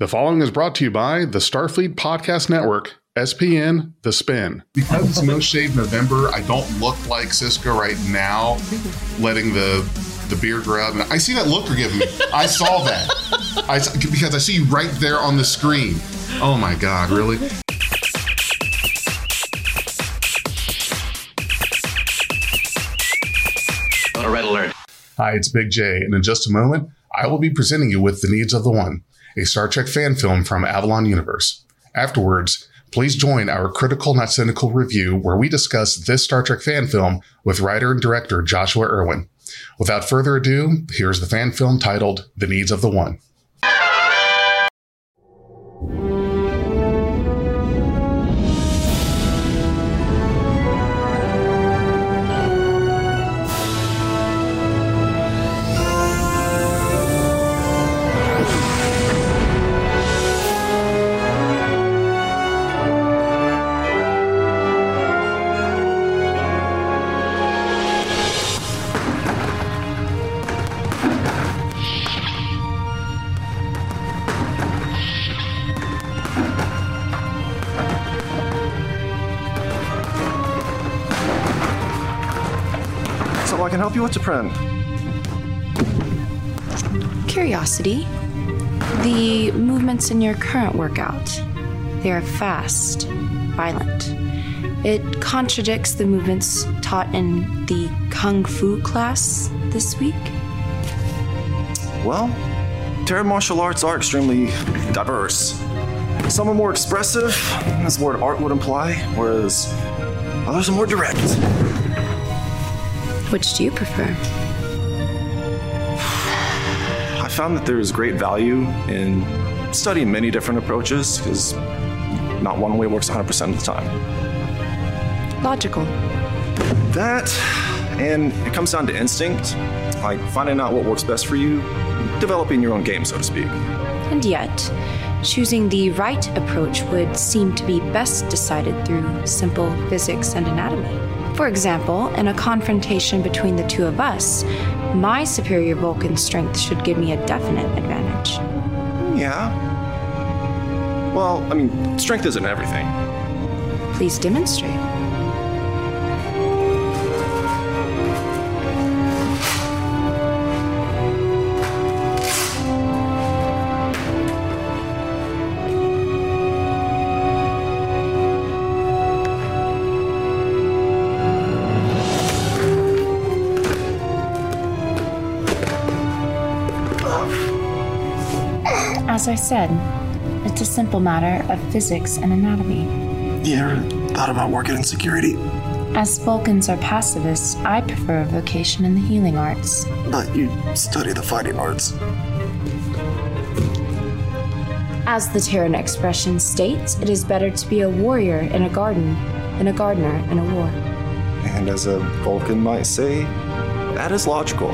The following is brought to you by the Starfleet Podcast Network, SPN, The Spin. Because it's No Shave November, I don't look like Sisko right now, letting the the beard grow out. And I see that look you're giving me. I saw that. I because I see you right there on the screen. Oh my God, really? A red alert. Hi, it's Big J, and in just a moment, I will be presenting you with The Needs of the One, a Star Trek fan film from Avalon Universe. Afterwards, please join our critical, not cynical review where we discuss this Star Trek fan film with writer and director Joshua Irwin. Without further ado, here's the fan film titled The Needs of the One. I can help you with to print. Curiosity. The movements in your current workout. They are fast, violent. It contradicts the movements taught in the Kung Fu class this week. Well, Terran martial arts are extremely diverse. Some are more expressive, as the word art would imply, whereas others are more direct. Which do you prefer? I found that there is great value in studying many different approaches because not one way works 100% of the time. Logical. That, and it comes down to instinct, like finding out what works best for you, developing your own game, so to speak. And yet, choosing the right approach would seem to be best decided through simple physics and anatomy. For example, in a confrontation between the two of us, my superior Vulcan strength should give me a definite advantage. Yeah. Well, I mean, strength isn't everything. Please demonstrate. I said, it's a simple matter of physics and anatomy. You ever thought about working in security? As Vulcans are pacifists, I prefer a vocation in the healing arts. But you study the fighting arts. As the Terran expression states, it is better to be a warrior in a garden than a gardener in a war. And as a Vulcan might say, that is logical.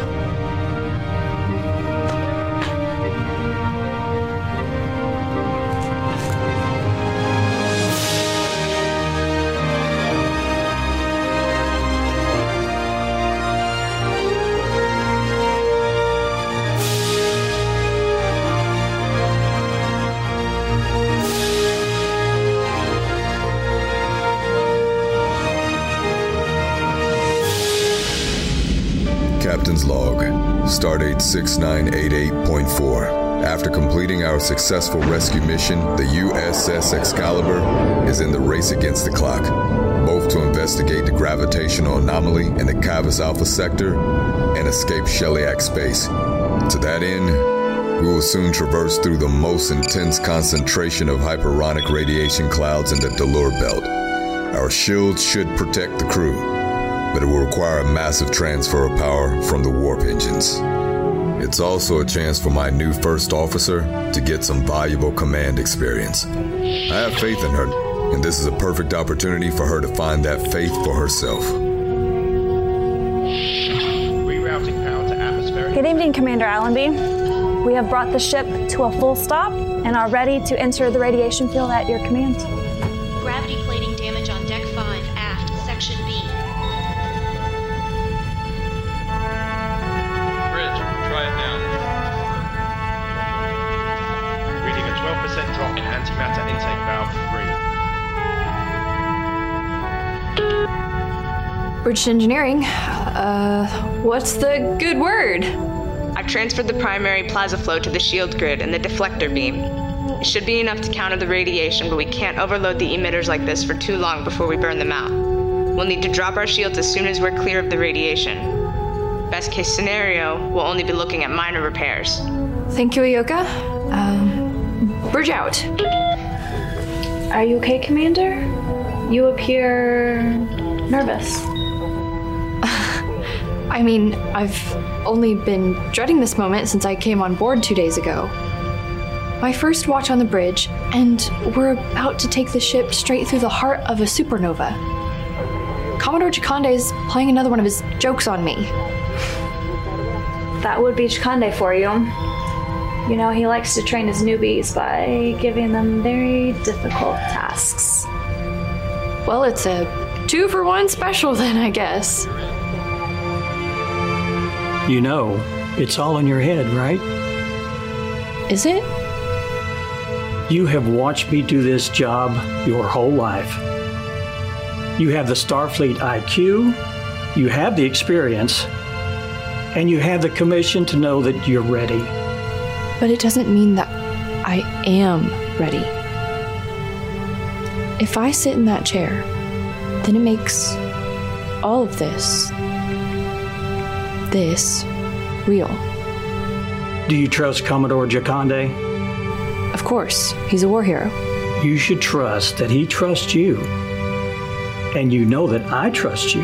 Captain's Log, Stardate 6988.4. After completing our successful rescue mission, the USS Excalibur is in the race against the clock, both to investigate the gravitational anomaly in the Cavus Alpha sector and escape Sheliak space. To that end, we will soon traverse through the most intense concentration of hyperonic radiation clouds in the Delure Belt. Our shields should protect the crew, but it will require a massive transfer of power from the warp engines. It's also a chance for my new first officer to get some valuable command experience. I have faith in her, and this is a perfect opportunity for her to find that faith for herself. Rerouting power to atmospheric. Good evening, Commander Allenby. We have brought the ship to a full stop and are ready to enter the radiation field at your command. 3. Engineering. Uh, what's the good word? I've transferred the primary plasma flow to the shield grid and the deflector beam. It should be enough to counter the radiation, but we can't overload the emitters like this for too long before we burn them out. We'll need to drop our shields as soon as we're clear of the radiation. Best case scenario, we'll only be looking at minor repairs. Thank you, Ayoka. Um, bridge out. Are you okay, Commander? You appear nervous. I mean, I've only been dreading this moment since I came on board two days ago. My first watch on the bridge, and we're about to take the ship straight through the heart of a supernova. Commodore Chakande is playing another one of his jokes on me. That would be Chikande for you. You know, he likes to train his newbies by giving them very difficult tasks. Well, it's a two for one special then, I guess. You know, it's all in your head, right? Is it? You have watched me do this job your whole life. You have the Starfleet IQ, you have the experience, and you have the commission to know that you're ready. But it doesn't mean that I am ready. If I sit in that chair, then it makes all of this, this, real. Do you trust Commodore Jakande? Of course, he's a war hero. You should trust that he trusts you. And you know that I trust you.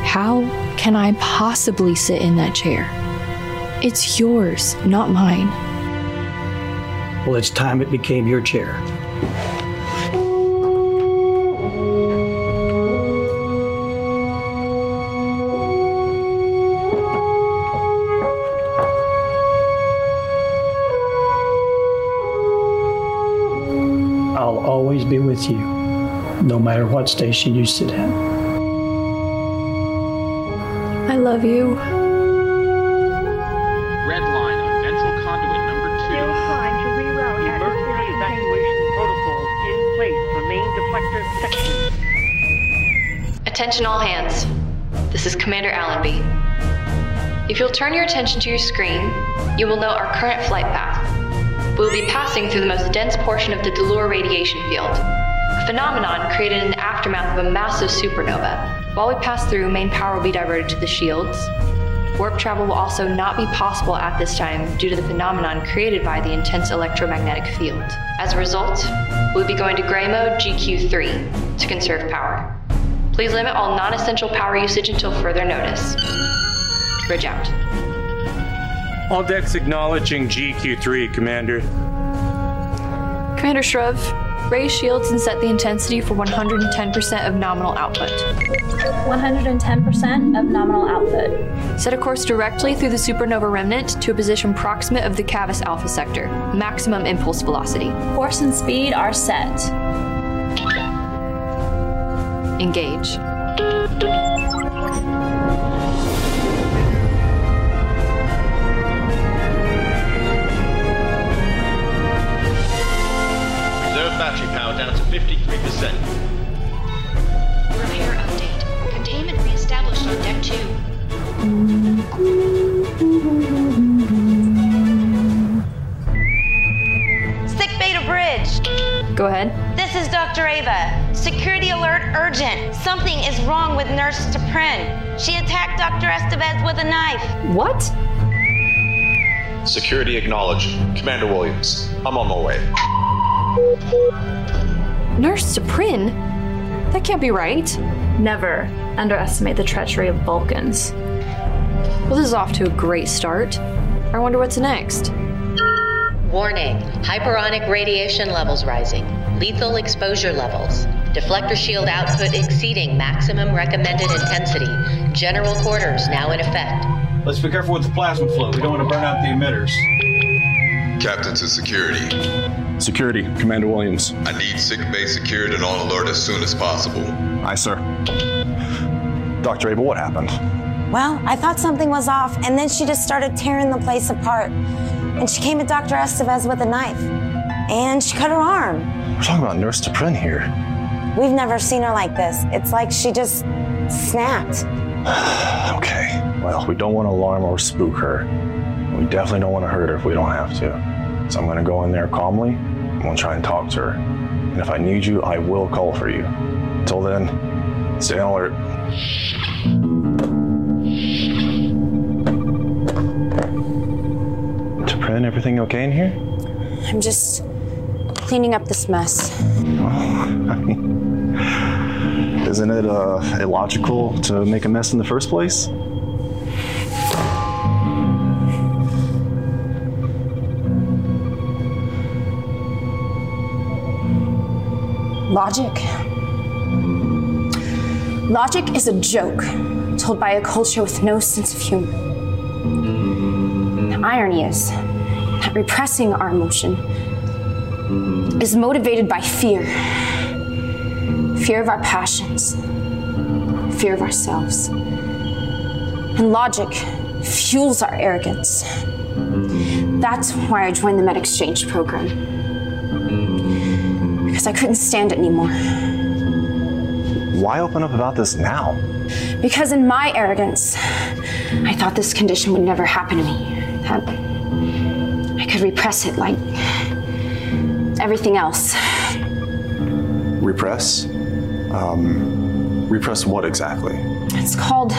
How can I possibly sit in that chair? It's yours, not mine. Well, it's time it became your chair. With you, no matter what station you sit at. I love you. Red line on ventral conduit number 2. Incline to reroute Emergency evacuation protocols in place for main deflector section. Attention all hands. This is Commander Allenby. If you'll turn your attention to your screen, you will note our current flight path. We will be passing through the most dense portion of the Delure radiation field, a phenomenon created in the aftermath of a massive supernova. While we pass through, main power will be diverted to the shields. Warp travel will also not be possible at this time due to the phenomenon created by the intense electromagnetic field. As a result, we'll be going to gray mode GQ3 to conserve power. Please limit all non essential power usage until further notice. Bridge out. All decks acknowledging GQ3, Commander. Commander Shruv, raise shields and set the intensity for 110% of nominal output. 110% of nominal output. Set a course directly through the supernova remnant to a position proximate of the Cavus Alpha sector. Maximum impulse velocity. Force and speed are set. Engage. 53%. Repair update. Containment reestablished on deck 2. Sick Bay to Bridge. Go ahead. This is Dr. Ava. Security alert urgent. Something is wrong with Nurse T'Pren. She attacked Dr. Estevez with a knife. What? Security acknowledged. Commander Williams, I'm on my way. Nurse T'Pren? That can't be right. Never underestimate the treachery of Vulcans. Well, this is off to a great start. I wonder what's next. Warning hyperonic radiation levels rising, lethal exposure levels, deflector shield output exceeding maximum recommended intensity, general quarters now in effect. Let's be careful with the plasma flow. We don't want to burn out the emitters. Captain to security. Security, Commander Williams. I need sick bay secured and on alert as soon as possible. Aye, sir. Dr. Abel, what happened? Well, I thought something was off, and then she just started tearing the place apart. and she came at Dr. Estevez with a knife. And she cut her arm. We're talking about Nurse T'Pren here. We've never seen her like this. It's like she just snapped. okay. Well, we don't want to alarm or spook her. We definitely don't want to hurt her if we don't have to. So I'm going to go in there calmly. And we'll try and talk to her. And if I need you, I will call for you. Until then, stay on alert. T'Pren, everything okay in here? I'm just cleaning up this mess. Isn't it uh, illogical to make a mess in the first place? Logic. Logic is a joke told by a culture with no sense of humor. The irony is that repressing our emotion is motivated by fear fear of our passions, fear of ourselves. And logic fuels our arrogance. That's why I joined the Med Exchange program. Because I couldn't stand it anymore. Why open up about this now? Because in my arrogance, I thought this condition would never happen to me. That I could repress it like everything else. Repress? Um, repress what exactly? It's called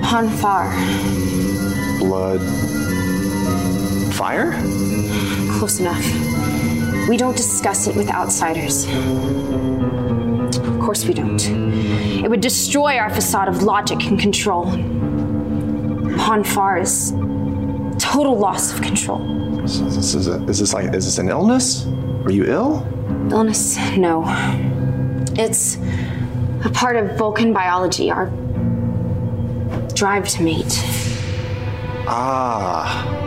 Pon Farr. Blood. Fire? Close enough. We don't discuss it with outsiders. Of course we don't. It would destroy our facade of logic and control. Pon Farr is total loss of control. So this is, a, is this like is this an illness? Are you ill? Illness? No. It's a part of Vulcan biology, our drive to mate. Ah.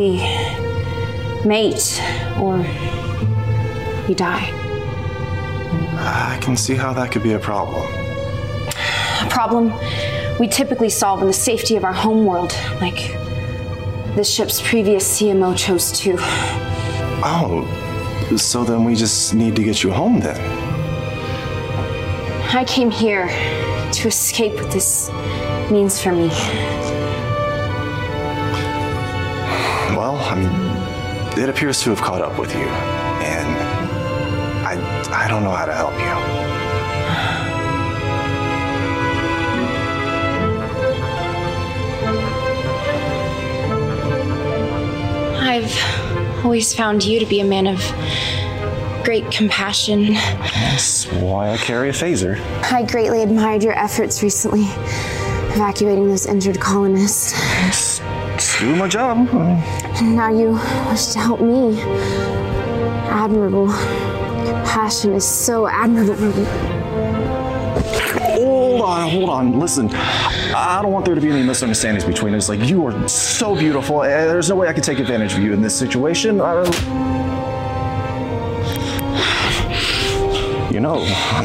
We mate or we die. I can see how that could be a problem. A problem we typically solve in the safety of our home world, like this ship's previous CMO chose to. Oh, so then we just need to get you home then. I came here to escape what this means for me. I mean, it appears to have caught up with you, and I I don't know how to help you. I've always found you to be a man of great compassion. That's why I carry a phaser. I greatly admired your efforts recently evacuating those injured colonists. Do my job. And now you wish to help me. Admirable. Passion is so admirable. Hold on, hold on. Listen, I don't want there to be any misunderstandings between us. Like, you are so beautiful. Eh, there's no way I could take advantage of you in this situation. You know, on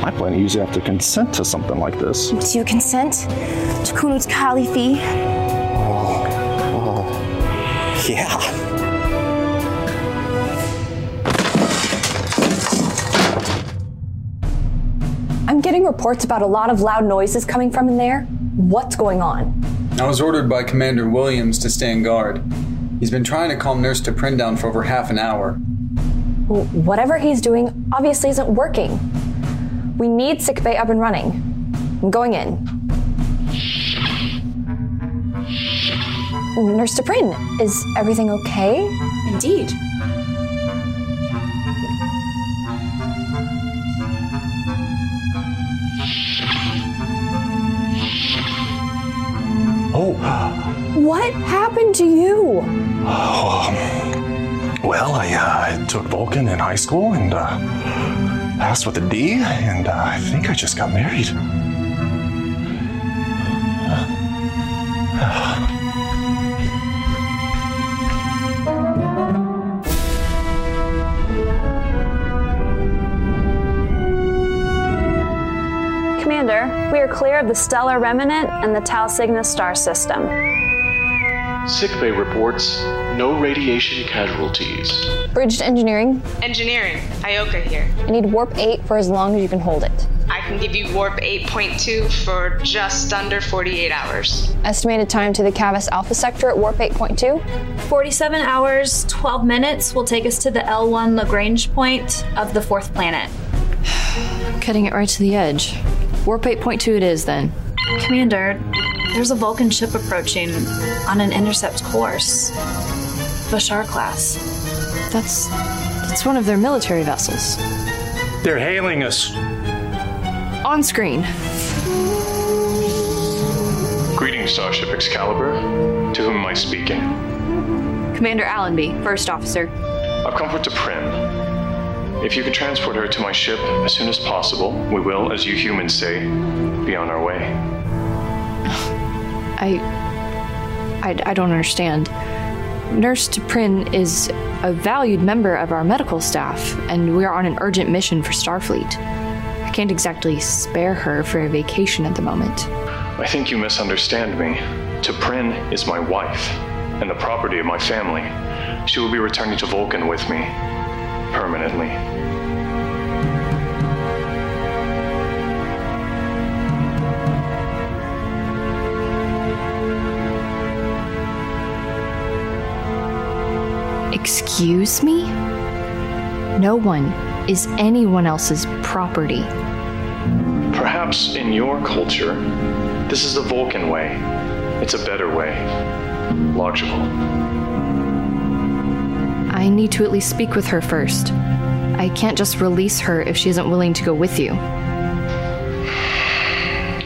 my plan, you usually have to consent to something like this. Do you consent to Kunut's Khalifi? Oh, yeah. I'm getting reports about a lot of loud noises coming from in there. What's going on? I was ordered by Commander Williams to stand guard. He's been trying to calm Nurse T'Pren down for over half an hour. Well, whatever he's doing obviously isn't working. We need sickbay up and running. I'm going in. Nurse T'Pren, is everything okay? Indeed. Oh. What happened to you? Oh, well, I, uh, I took Vulcan in high school and uh, passed with a D, and uh, I think I just got married. We are clear of the stellar remnant and the Tau Cygnus star system. Sickbay reports no radiation casualties. Bridged engineering. Engineering, Ioka here. I need warp 8 for as long as you can hold it. I can give you warp 8.2 for just under 48 hours. Estimated time to the Cavus Alpha sector at warp 8.2. 47 hours, 12 minutes will take us to the L1 Lagrange point of the fourth planet. Cutting it right to the edge. Warp 8.2 it is then. Commander, there's a Vulcan ship approaching on an intercept course. Bashar class. That's that's one of their military vessels. They're hailing us. On screen. Greetings, Starship Excalibur. To whom am I speaking? Commander Allenby, first officer. I've come for T'Pren. If you can transport her to my ship as soon as possible, we will, as you humans say, be on our way. I, I, I don't understand. Nurse T'Pren is a valued member of our medical staff, and we are on an urgent mission for Starfleet. I can't exactly spare her for a vacation at the moment. I think you misunderstand me. T'Pren is my wife, and the property of my family. She will be returning to Vulcan with me, permanently. Excuse me? No one is anyone else's property. Perhaps in your culture, this is the Vulcan way. It's a better way. Logical. I need to at least speak with her first. I can't just release her if she isn't willing to go with you.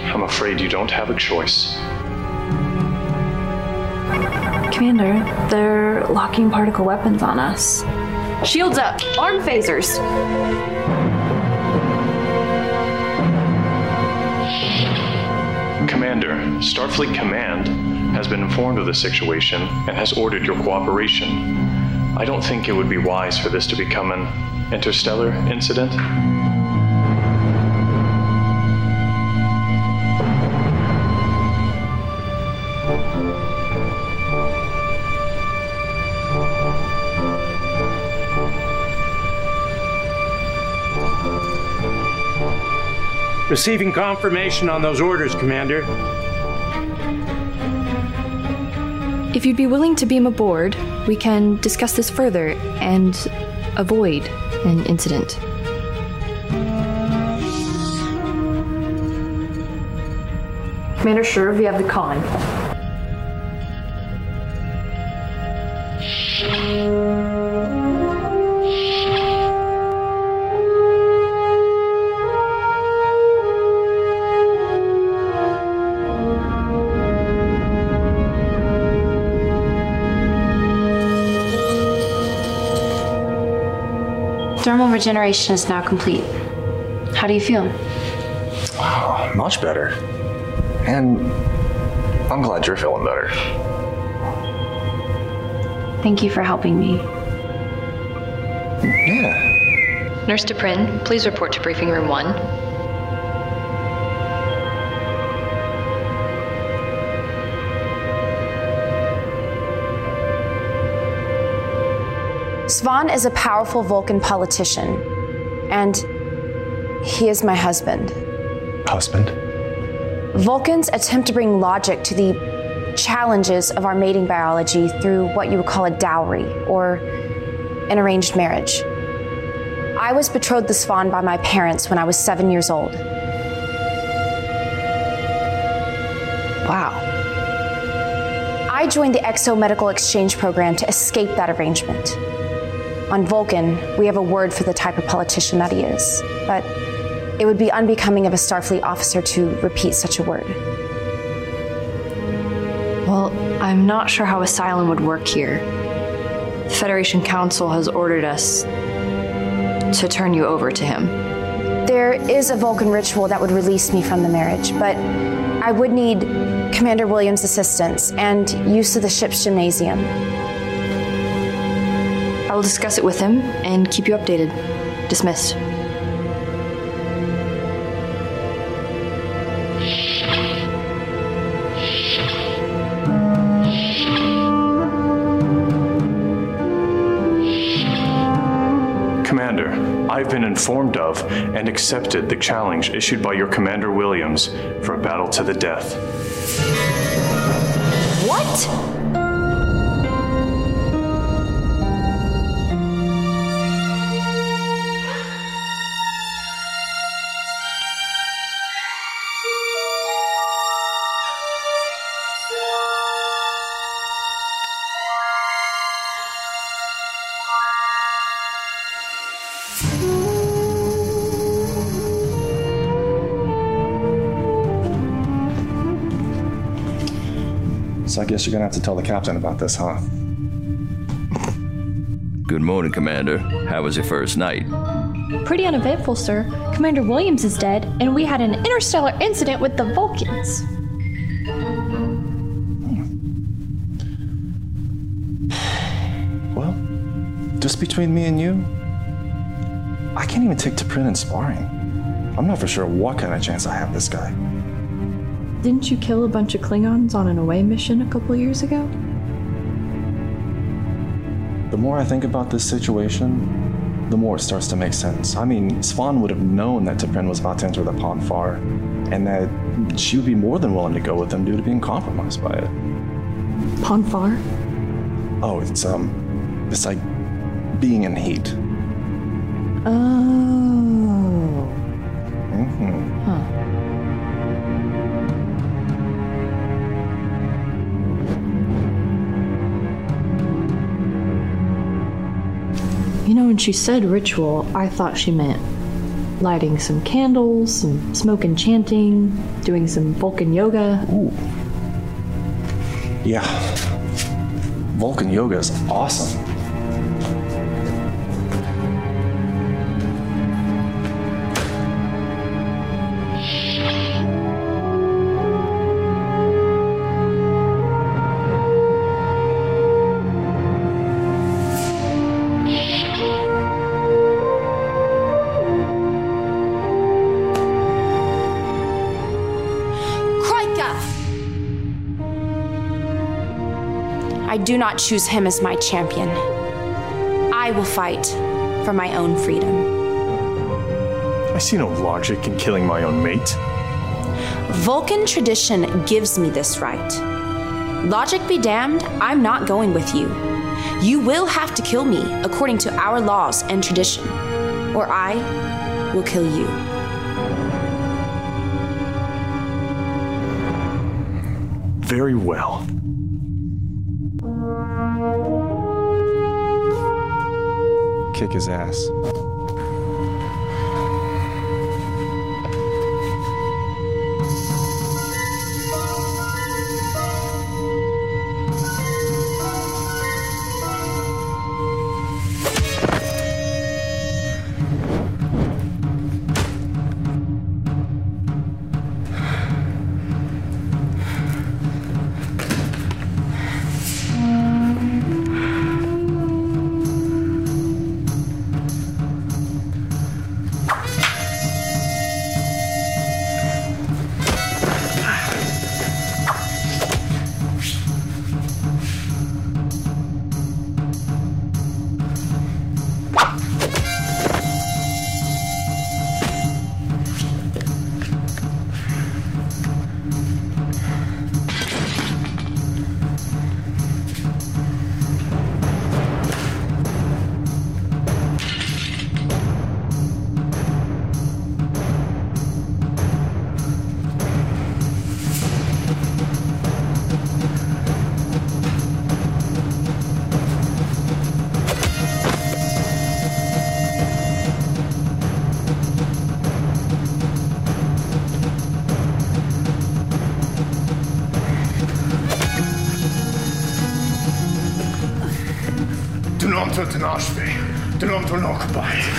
I'm afraid you don't have a choice. Commander, they're locking particle weapons on us. Shields up! Arm phasers! Commander, Starfleet Command has been informed of the situation and has ordered your cooperation. I don't think it would be wise for this to become an interstellar incident. Receiving confirmation on those orders, Commander. If you'd be willing to beam aboard, we can discuss this further and avoid an incident. Commander Sherv, we have the con. Regeneration is now complete. How do you feel? Oh, much better. And I'm glad you're feeling better. Thank you for helping me. Yeah. Nurse T'Pren, please report to briefing room one. Svan is a powerful Vulcan politician, and he is my husband. Husband? Vulcans attempt to bring logic to the challenges of our mating biology through what you would call a dowry or an arranged marriage. I was betrothed to Svan by my parents when I was seven years old. Wow. I joined the EXO Medical Exchange Program to escape that arrangement. On Vulcan, we have a word for the type of politician that he is, but it would be unbecoming of a Starfleet officer to repeat such a word. Well, I'm not sure how asylum would work here. The Federation Council has ordered us to turn you over to him. There is a Vulcan ritual that would release me from the marriage, but I would need Commander Williams' assistance and use of the ship's gymnasium. I will discuss it with him and keep you updated. Dismissed. Commander, I've been informed of and accepted the challenge issued by your Commander Williams for a battle to the death. What? Guess you're gonna have to tell the captain about this, huh? Good morning, Commander. How was your first night? Pretty uneventful, sir. Commander Williams is dead, and we had an interstellar incident with the Vulcans. Well, just between me and you, I can't even take T'Pren and sparring. I'm not for sure what kind of chance I have this guy. Didn't you kill a bunch of Klingons on an away mission a couple years ago? The more I think about this situation, the more it starts to make sense. I mean, Svan would have known that T'Pren was about to enter the Pon Farr, and that she would be more than willing to go with him due to being compromised by it. Pon Farr? Oh, it's um, it's like being in heat. Oh. Mm-hmm. Huh. You know, when she said ritual, I thought she meant lighting some candles, some smoke and chanting, doing some Vulcan yoga. Ooh. Yeah. Vulcan yoga is awesome. Do not choose him as my champion. I will fight for my own freedom. I see no logic in killing my own mate. Vulcan tradition gives me this right. Logic be damned, I'm not going with you. You will have to kill me according to our laws and tradition, or I will kill you. Very well. Kick his ass. ten Arsch weh. Den Arm.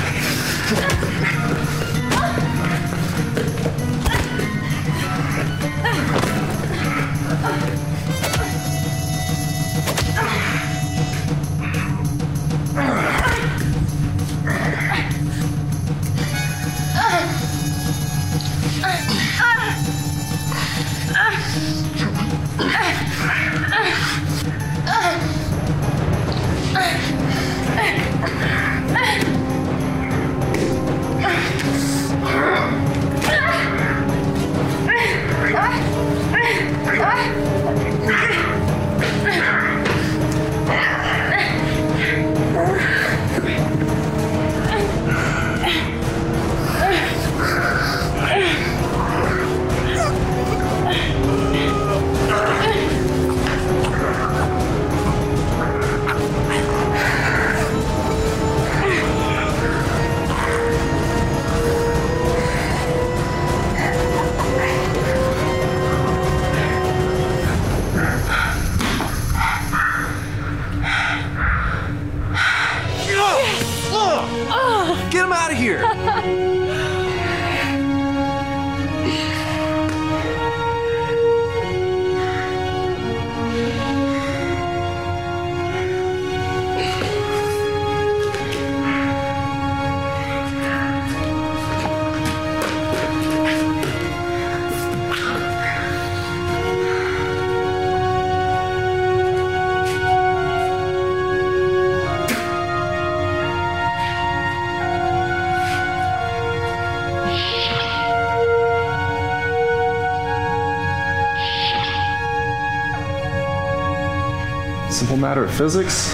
Matter of physics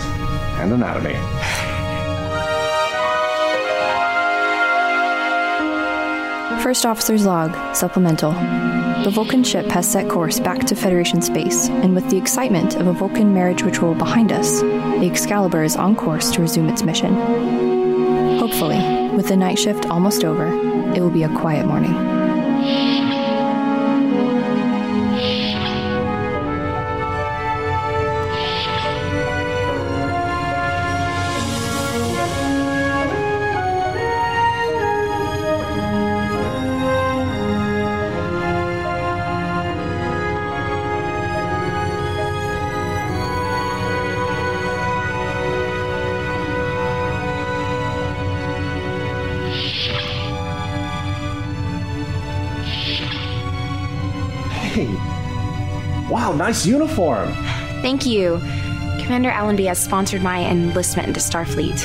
and anatomy. First Officer's Log, Supplemental. The Vulcan ship has set course back to Federation space, and with the excitement of a Vulcan marriage ritual behind us, the Excalibur is on course to resume its mission. Hopefully, with the night shift almost over, it will be a quiet morning. Nice uniform. Thank you. Commander Allenby has sponsored my enlistment into Starfleet.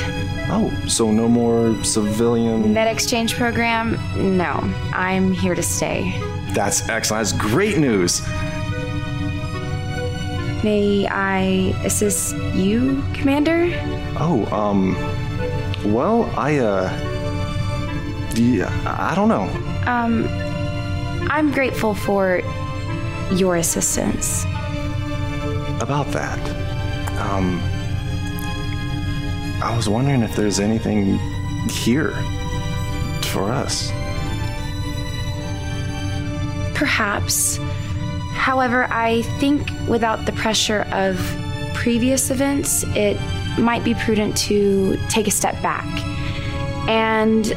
Oh, so no more civilian. Med exchange program? No, I'm here to stay. That's excellent. That's great news. May I assist you, Commander? Oh, um, well, I, uh, yeah, I don't know. Um, I'm grateful for your assistance. About that, um, I was wondering if there's anything here for us. Perhaps. However, I think without the pressure of previous events, it might be prudent to take a step back and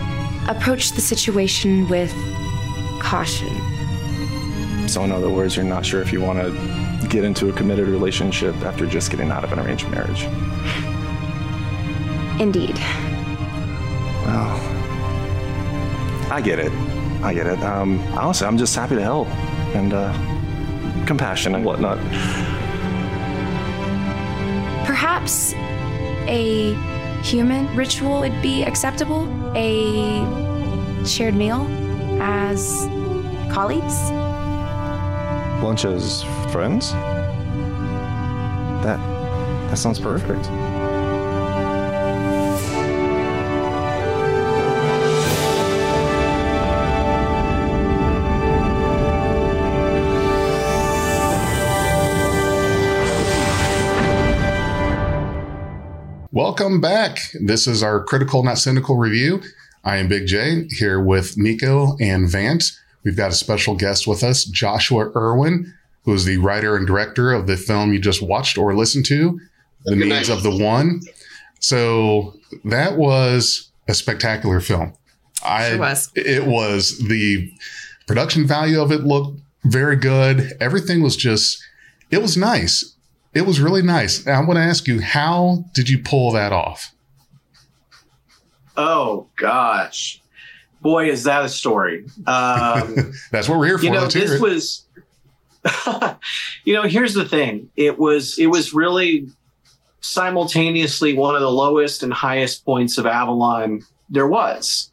approach the situation with caution. So, in other words, you're not sure if you want to get into a committed relationship after just getting out of an arranged marriage. Indeed. Well, I get it. I get it. Um, honestly, I'm just happy to help and uh, compassion and whatnot. Perhaps a human ritual would be acceptable? A shared meal as colleagues? Lunch as friends? That that sounds perfect. Welcome back. This is our critical, not cynical review. I am Big J here with Nico and Vance. We've got a special guest with us, Joshua Irwin, who is the writer and director of the film you just watched or listened to, The Good Needs night. of the One. So that was a spectacular film. I, Sure was. It was the production value of it looked very good. Everything was just, it was nice. It was really nice. Now, I want to ask you, how did you pull that off? Oh gosh, boy, is that a story. Um, That's what we're here for. you know, hear this it. was. you know, here's the thing. It was. It was really simultaneously one of the lowest and highest points of Avalon there was.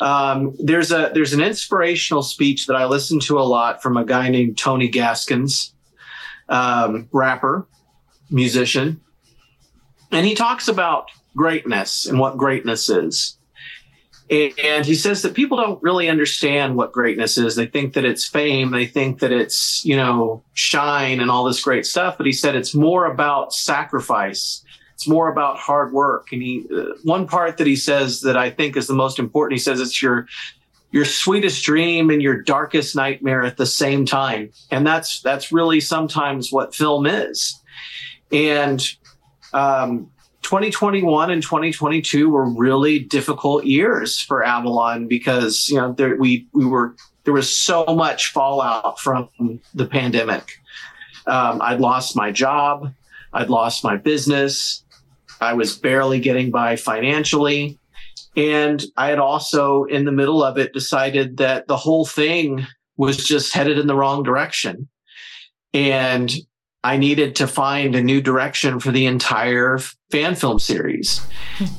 Um, there's a there's an inspirational speech that I listen to a lot from a guy named Tony Gaskins, um, rapper, musician, and he talks about greatness and what greatness is. And he says that people don't really understand what greatness is. They think that it's fame. They think that it's, you know, shine and all this great stuff. But he said it's more about sacrifice. It's more about hard work. And he, uh, one part that he says that I think is the most important, he says it's your, your sweetest dream and your darkest nightmare at the same time. And that's, that's really sometimes what film is. And, um, 2021 and 2022 were really difficult years for Avalon because you know there, we we were there was so much fallout from the pandemic. Um, I'd lost my job, I'd lost my business, I was barely getting by financially, and I had also in the middle of it decided that the whole thing was just headed in the wrong direction, and I needed to find a new direction for the entire fan film series.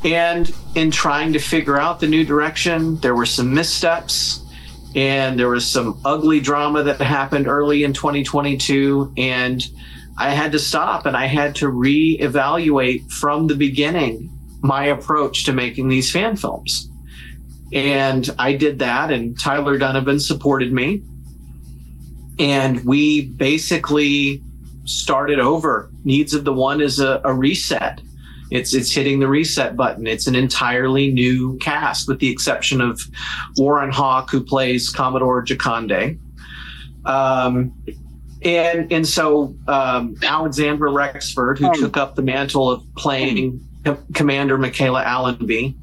and in trying to figure out the new direction, there were some missteps and there was some ugly drama that happened early in 2022. And I had to stop and I had to reevaluate from the beginning my approach to making these fan films. And I did that, and Tyler Donovan supported me. And we basically started over. Needs of the One is a, a reset. It's it's hitting the reset button. It's an entirely new cast, with the exception of Warren Hawk, who plays Commodore Jakande. Um, and and so um, Alexandra Rexford, who took up the mantle of playing Commander Michaela Allenby,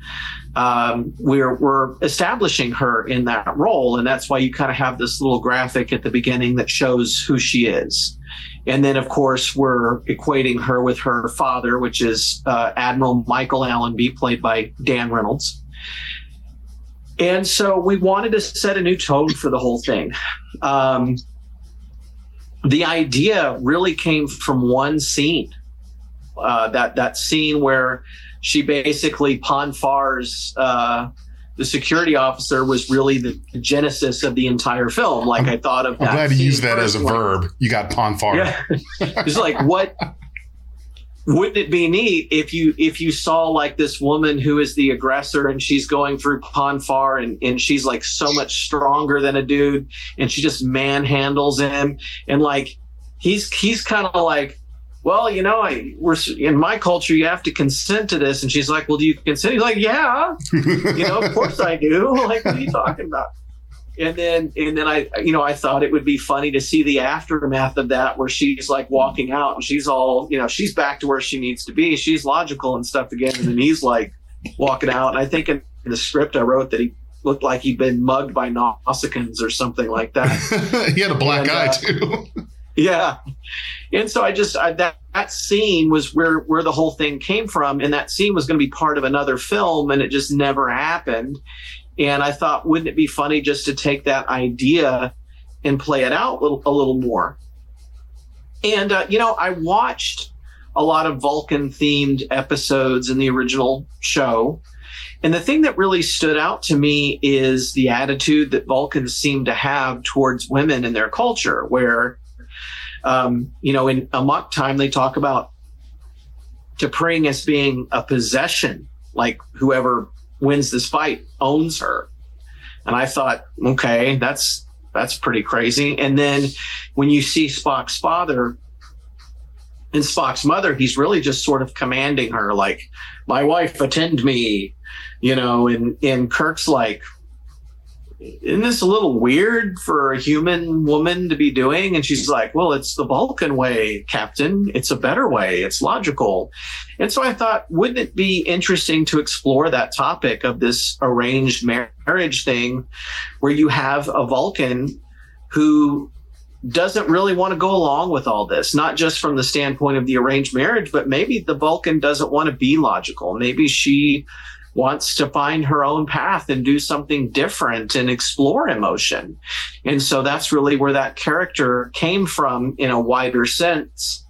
um, we're we're establishing her in that role, and that's why you kind of have this little graphic at the beginning that shows who she is. And then, of course, we're equating her with her father, which is uh, Admiral Michael Allenby, played by Dan Reynolds. And so we wanted to set a new tone for the whole thing. Um, the idea really came from one scene. Uh, that that scene where she basically Pon farrs uh, the security officer was really the genesis of the entire film. Like I'm, I thought of. I'm glad you used that as a verb. You got Pon farr. Yeah, it's like what. Wouldn't it be neat if you if you saw like this woman who is the aggressor and she's going through Pon farr and, and she's like so much stronger than a dude and she just manhandles him and like he's he's kind of like well, you know, I we're in my culture, you have to consent to this. And she's like, well, do you consent? He's like, yeah, you know, of course I do. Like, what are you talking about? And then, and then I, you know, I thought it would be funny to see the aftermath of that, where she's like walking out and she's all, you know, she's back to where she needs to be. She's logical and stuff again. And then he's like walking out. And I think in, the script I wrote that he looked like he'd been mugged by Nausicaans or something like that. he had a black And, eye uh, too. Yeah. And so I just I, that that scene was where where the whole thing came from, and that scene was going to be part of another film, and it just never happened. And I thought, wouldn't it be funny just to take that idea and play it out a little, a little more? And uh, you know, I watched a lot of Vulcan themed episodes in the original show. And the thing that really stood out to me is the attitude that Vulcans seem to have towards women in their culture, where um, you know, in Amok time, they talk about T'Pring as being a possession, like whoever wins this fight owns her. And I thought, okay, that's that's pretty crazy. And then when you see Spock's father and Spock's mother, he's really just sort of commanding her, like, "My wife, attend me," you know. And and Kirk's like, isn't this a little weird for a human woman to be doing? And she's like, well, it's the Vulcan way, Captain. It's a better way. It's logical. And so I thought, wouldn't it be interesting to explore that topic of this arranged marriage thing where you have a Vulcan who doesn't really want to go along with all this, not just from the standpoint of the arranged marriage, but maybe the Vulcan doesn't want to be logical. Maybe she wants to find her own path and do something different and explore emotion. And so that's really where that character came from in a wider sense.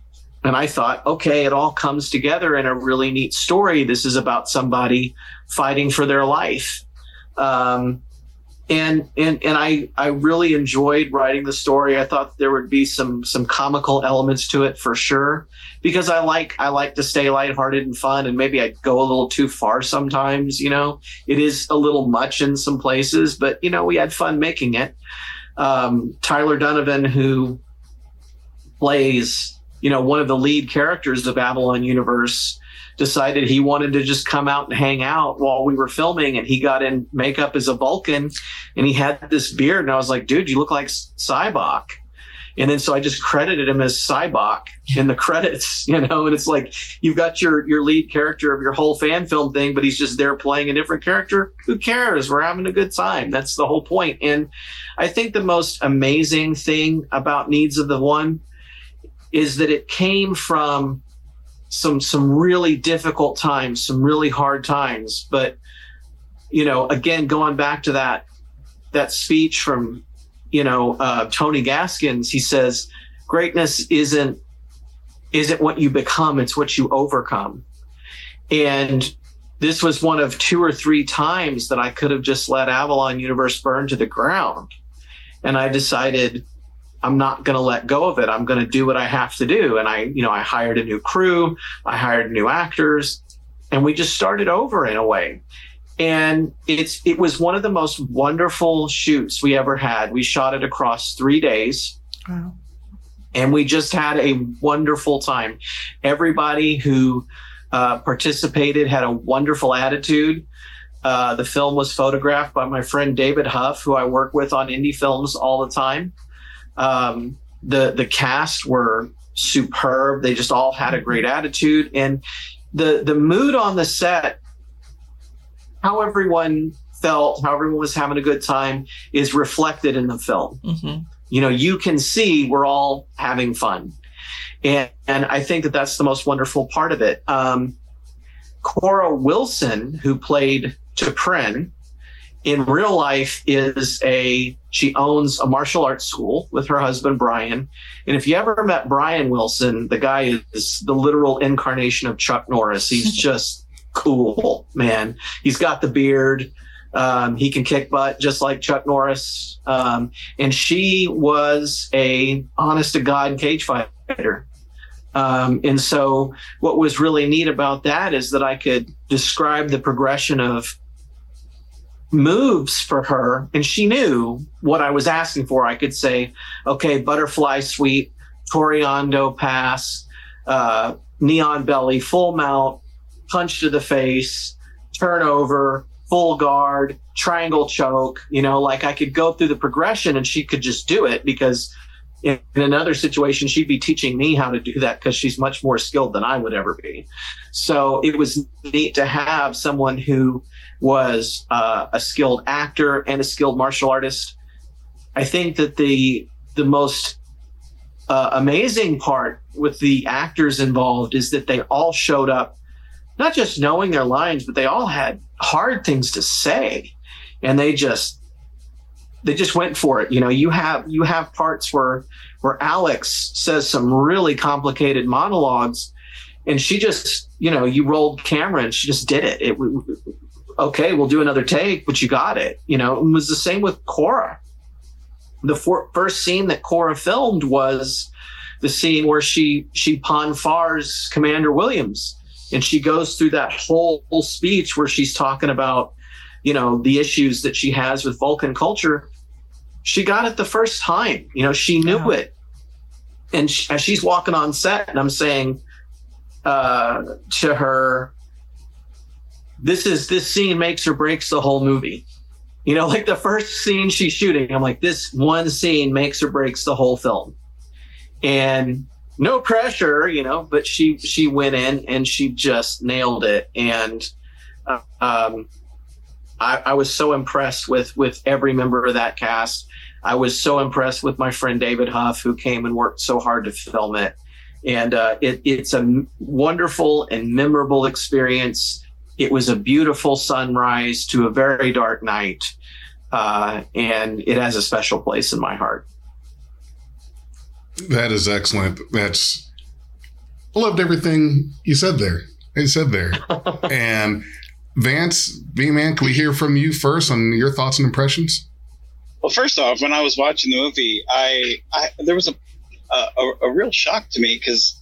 And I thought, okay, it all comes together in a really neat story. This is about somebody fighting for their life. Um, and and and I I really enjoyed writing the story. I thought there would be some some comical elements to it for sure because I like I like to stay lighthearted and fun and maybe I go a little too far sometimes, you know. It is a little much in some places, but you know, we had fun making it. Um, Tyler Donovan who plays, you know, one of the lead characters of Avalon Universe decided he wanted to just come out and hang out while we were filming and he got in makeup as a Vulcan and he had this beard and I was like, dude, you look like Sybok. And then so I just credited him as Sybok in the credits, you know, and it's like you've got your your lead character of your whole fan film thing, but he's just there playing a different character. Who cares? We're having a good time. That's the whole point. And I think the most amazing thing about Needs of the One is that it came from some some really difficult times, some really hard times. But you know, again, going back to that that speech from you know uh, Tony Gaskins, he says, "Greatness isn't isn't what you become; it's what you overcome." And this was one of two or three times that I could have just let Avalon Universe burn to the ground, and I decided I'm not going to let go of it. I'm going to do what I have to do. And I, you know, I hired a new crew, I hired new actors, and we just started over in a way. And it's it was one of the most wonderful shoots we ever had. We shot it across three days. Wow. And we just had a wonderful time. Everybody who uh, participated had a wonderful attitude. Uh, the film was photographed by my friend David Huff, who I work with on indie films all the time. Um, the the cast were superb. They just all had a great attitude, and the the mood on the set, how everyone felt, how everyone was having a good time, is reflected in the film. Mm-hmm. You know, you can see we're all having fun, and and I think that that's the most wonderful part of it. Um, Cora Wilson, who played T'Pren, in real life is a she owns a martial arts school with her husband Brian. And if you ever met Brian Wilson, the guy is the literal incarnation of Chuck Norris. He's just cool, man. He's got the beard. Um, he can kick butt just like Chuck Norris. Um, and she was a honest to God cage fighter. Um, and so what was really neat about that is that I could describe the progression of moves for her and she knew what I was asking for. I could say, okay, butterfly sweep, Toreando pass, uh, knee on belly, full mount, punch to the face, turnover, full guard, triangle choke. You know, like I could go through the progression and she could just do it because in, in another situation, she'd be teaching me how to do that because she's much more skilled than I would ever be. So it was neat to have someone who was uh, a skilled actor and a skilled martial artist. I think that the the most uh, amazing part with the actors involved is that they all showed up, not just knowing their lines, but they all had hard things to say, and they just they just went for it. You know, you have you have parts where where Alex says some really complicated monologues, and she just you know you rolled camera and she just did it. It okay, we'll do another take, but you got it. You know, it was the same with Cora. The for- first scene that Cora filmed was the scene where she she pon fars Commander Williams, and she goes through that whole, whole speech where she's talking about, you know, the issues that she has with Vulcan culture. She got it the first time. You know, she knew it, and she, as she's walking on set, and I'm saying uh, to her, this is this scene makes or breaks the whole movie. You know, like the first scene she's shooting, I'm like, this one scene makes or breaks the whole film. And no pressure, you know, but she she went in and she just nailed it. And uh, um, I, I was so impressed with with every member of that cast. I was so impressed with my friend David Huff, who came and worked so hard to film it. And uh, it, it's a wonderful and memorable experience it was a beautiful sunrise to a very dark night, uh, and it has a special place in my heart. That is excellent. That's I loved everything you said there. You said there, and Vance, V man, can we hear from you first on your thoughts and impressions? Well, first off, when I was watching the movie, I, I there was a a, a real shock to me because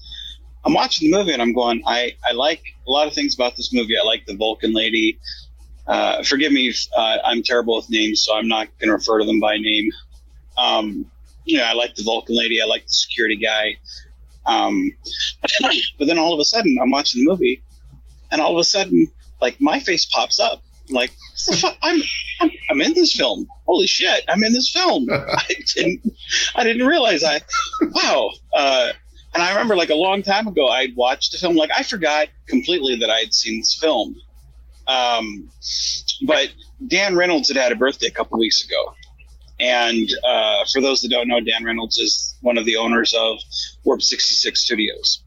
I'm watching the movie and I'm going, I, I like a lot of things about this movie. I like the Vulcan lady. Uh, forgive me if uh, I'm terrible with names, so I'm not going to refer to them by name. Um, you know, I like the Vulcan lady. I like the security guy. Um, but then all of a sudden, I'm watching the movie, and all of a sudden, like my face pops up. like, I'm, I'm, I'm in this film. Holy shit, I'm in this film. I didn't I didn't realize I. Wow. Uh, and I remember like a long time ago, I'd watched the film. Like I forgot completely that I had seen this film. Um, but Dan Reynolds had had a birthday a couple weeks ago. And uh, for those that don't know, Dan Reynolds is one of the owners of Warp 66 Studios.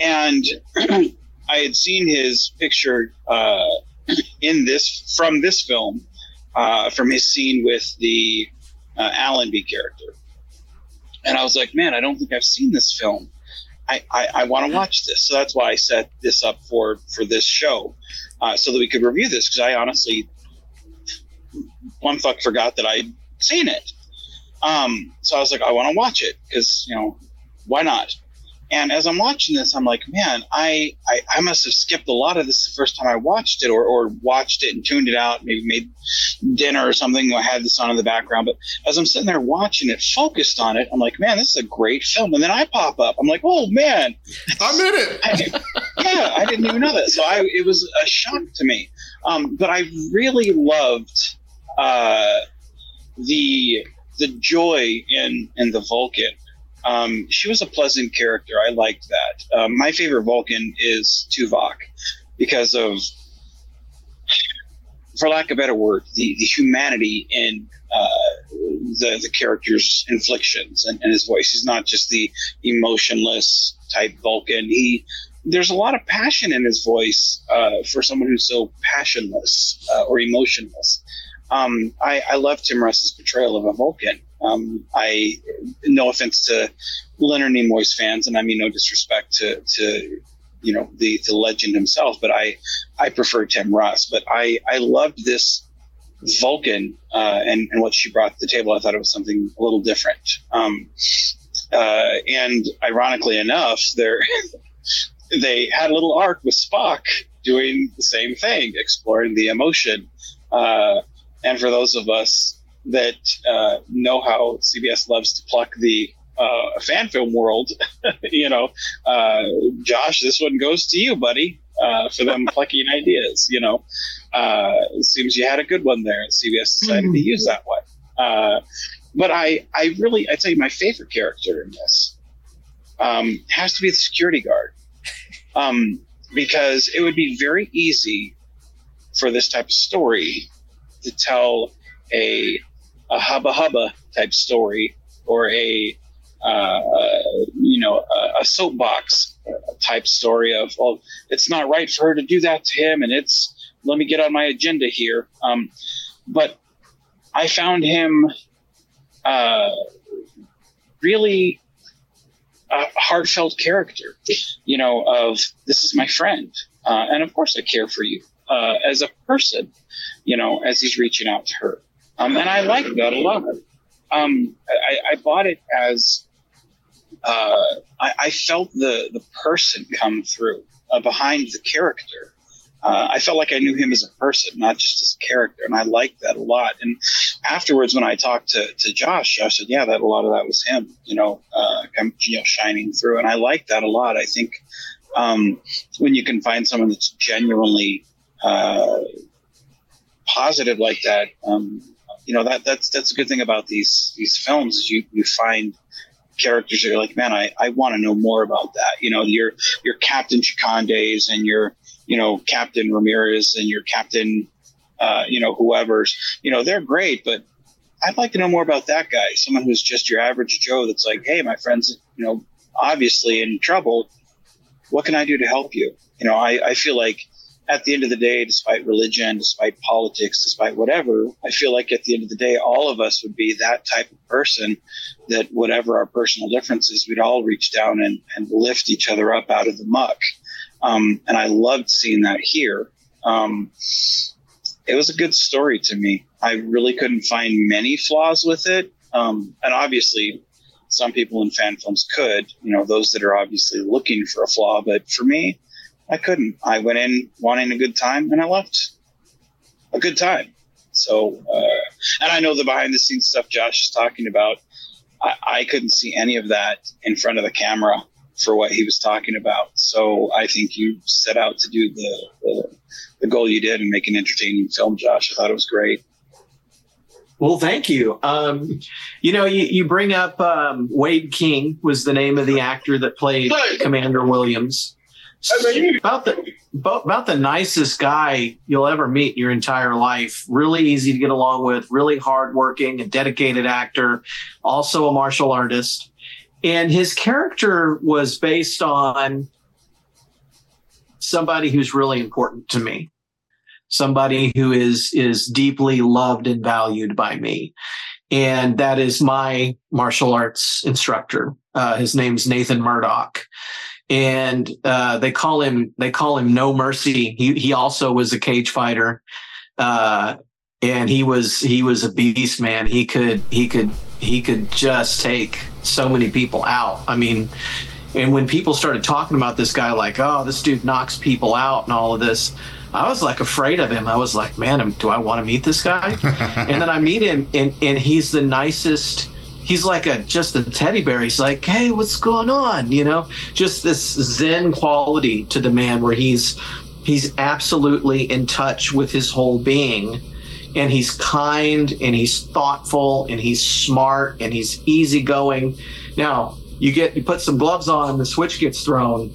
And I had seen his picture uh, in this from this film, uh, from his scene with the uh, Allenby character and I was like, man, I don't think I've seen this film. I, I, I want to watch this. So that's why I set this up for, for this show, uh, so that we could review this. Cause I honestly, one fuck forgot that I'd seen it. Um, so I was like, I want to watch it because you know, why not? And as I'm watching this, I'm like, man, I, I, I must have skipped a lot of this the first time I watched it, or, or watched it and tuned it out, maybe made dinner or something. I had this on in the background, but as I'm sitting there watching it, focused on it, I'm like, man, this is a great film. And then I pop up, I'm like, oh man, I'm in it. I, yeah, I didn't even know that. So I, it was a shock to me. Um, but I really loved uh, the the joy in in the Vulcan. Um, she was a pleasant character. I liked that. Um, my favorite Vulcan is Tuvok because of, for lack of a better word, the, the humanity in uh, the the character's inflictions and, and his voice. He's not just the emotionless type Vulcan. He there's a lot of passion in his voice uh, for someone who's so passionless uh, or emotionless. Um, I, I love Tim Russ's portrayal of a Vulcan. Um, I, no offense to Leonard Nimoy's fans, and I mean no disrespect to, to you know the the legend himself, but I I prefer Tim Russ. But I I loved this Vulcan uh, and and what she brought to the table. I thought it was something a little different. Um, uh, and ironically enough, there they had a little arc with Spock doing the same thing, exploring the emotion. Uh, and for those of us that uh, know how CBS loves to pluck the uh, fan film world, you know, uh, Josh, this one goes to you, buddy, uh, for them plucking ideas. You know, uh, it seems you had a good one there. and CBS decided mm-hmm. to use that one. Uh, but I, I really, I tell you, my favorite character in this um, has to be the security guard, um, because it would be very easy for this type of story to tell a a hubba hubba type story or a uh, you know a, a, soapbox type story of well it's not right for her to do that to him and it's let me get on my agenda here um, but I found him uh, really a heartfelt character you know of this is my friend uh, and of course I care for you uh, as a person you know, as he's reaching out to her. Um, and I like that a lot. Um, I, I, bought it as uh, I, I, felt the the person come through uh, behind the character. Uh, I felt like I knew him as a person, not just as a character, and I liked that a lot. And afterwards, when I talked to, to Josh, I said, "Yeah, that a lot of that was him, you know, uh, you know, shining through." And I liked that a lot. I think um, when you can find someone that's genuinely uh, positive like that, um, you know that that's that's a good thing about these these films is you you find characters that are like, man, I, I want to know more about that. You know, your your Captain Chikandes and your you know Captain Ramirez and your Captain uh, you know whoever's you know they're great, but I'd like to know more about that guy. Someone who's just your average Joe that's like, hey, my friend's you know obviously in trouble. What can I do to help you? You know, I, I feel like at the end of the day, despite religion, despite politics, despite whatever, I feel like at the end of the day, all of us would be that type of person that whatever our personal differences, we'd all reach down and, and lift each other up out of the muck. Um, and I loved seeing that here. Um, it was a good story to me. I really couldn't find many flaws with it. Um, and obviously, some people in fan films could, you know, those that are obviously looking for a flaw. But for me, I couldn't. I went in wanting a good time, and I left a good time. So, uh, and I know the behind the scenes stuff Josh is talking about. I, I couldn't see any of that in front of the camera for what he was talking about. So I think you set out to do the, the, the goal you did and make an entertaining film, Josh. I thought it was great. Well, thank you. Um, you know, you, you bring up um, Wade King was the name of the actor that played Commander Williams about the about the nicest guy you'll ever meet in your entire life. Really easy to get along with, really hardworking, a dedicated actor, also a martial artist. And his character was based on somebody who's really important to me. Somebody who is is deeply loved and valued by me. And that is my martial arts instructor. Uh, his name's Nathan Murdoch and uh, they call him they call him No Mercy. He he also was a cage fighter, uh, and he was he was a beast man. He could he could he could just take so many people out. I mean, and when people started talking about this guy, like, oh, this dude knocks people out and all of this, I was like afraid of him. I was like, man, do I want to meet this guy? and then I meet him, and, and he's the nicest. He's like a just a teddy bear. He's like, hey, what's going on? You know, just this zen quality to the man where he's he's absolutely in touch with his whole being and he's kind and he's thoughtful and he's smart and he's easygoing. Now, you get you put some gloves on, the switch gets thrown.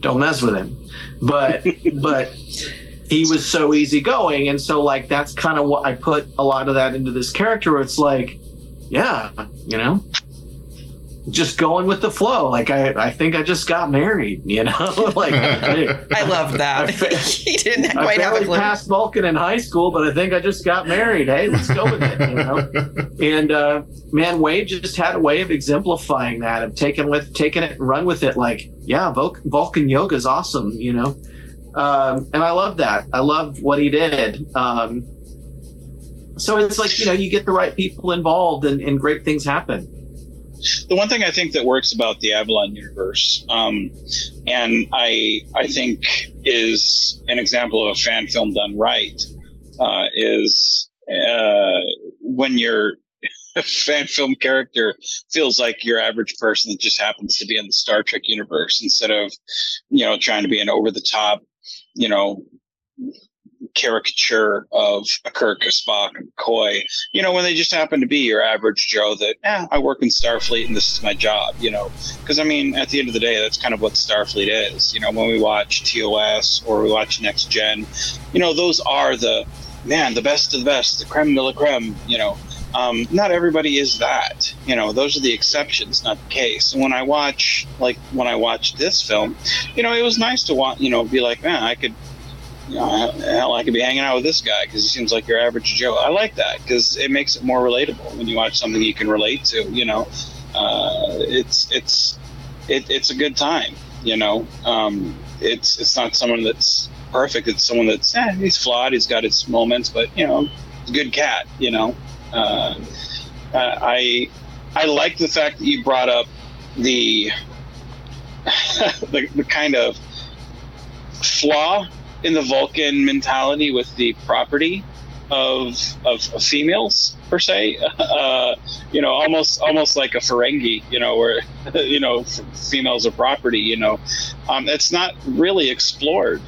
Don't mess with him. But but he was so easygoing, and so like that's kind of what I put a lot of that into this character. Where it's like, yeah, you know, just going with the flow. Like I, I think I just got married. You know, like I love that. I, fa- he didn't I quite have a barely clue. passed Vulcan in high school, but I think I just got married. Hey, let's go with it. You know, and uh, man, Wade just had a way of exemplifying that, of taking with taking it and run with it. Like, yeah, Vul- Vulcan yoga is awesome. You know, um, and I love that. I love what he did. Um, so it's like you know, you get the right people involved, and, and great things happen. the one thing I think that works about the Avalon universe, um, and I I think is an example of a fan film done right, uh, is uh, when your fan film character feels like your average person that just happens to be in the Star Trek universe instead of you know trying to be an over the top, you know caricature of a Kirk, a Spock, a McCoy, you know, when they just happen to be your average Joe that, eh, I work in Starfleet and this is my job, you know. Because, I mean, at the end of the day, that's kind of what Starfleet is. You know, when we watch TOS or we watch Next Gen, you know, those are the, man, the best of the best, the creme de la creme, you know. Um, not everybody is that. You know, those are the exceptions, not the case. And when I watch, like, when I watched this film, you know, it was nice to watch, you know, be like, man, I could you know, hell, I could be hanging out with this guy because he seems like your average Joe. I like that because it makes it more relatable when you watch something you can relate to. You know, uh, it's it's it, it's a good time. You know, um, it's it's not someone that's perfect. It's someone that's eh, he's flawed. He's got his moments, but you know, good cat. You know, uh, uh, I I like the fact that you brought up the the, the kind of flaw in the Vulcan mentality with the property of of, of females per se. Uh, you know, almost almost like a Ferengi. You know, where you know females are property. You know, um, it's not really explored.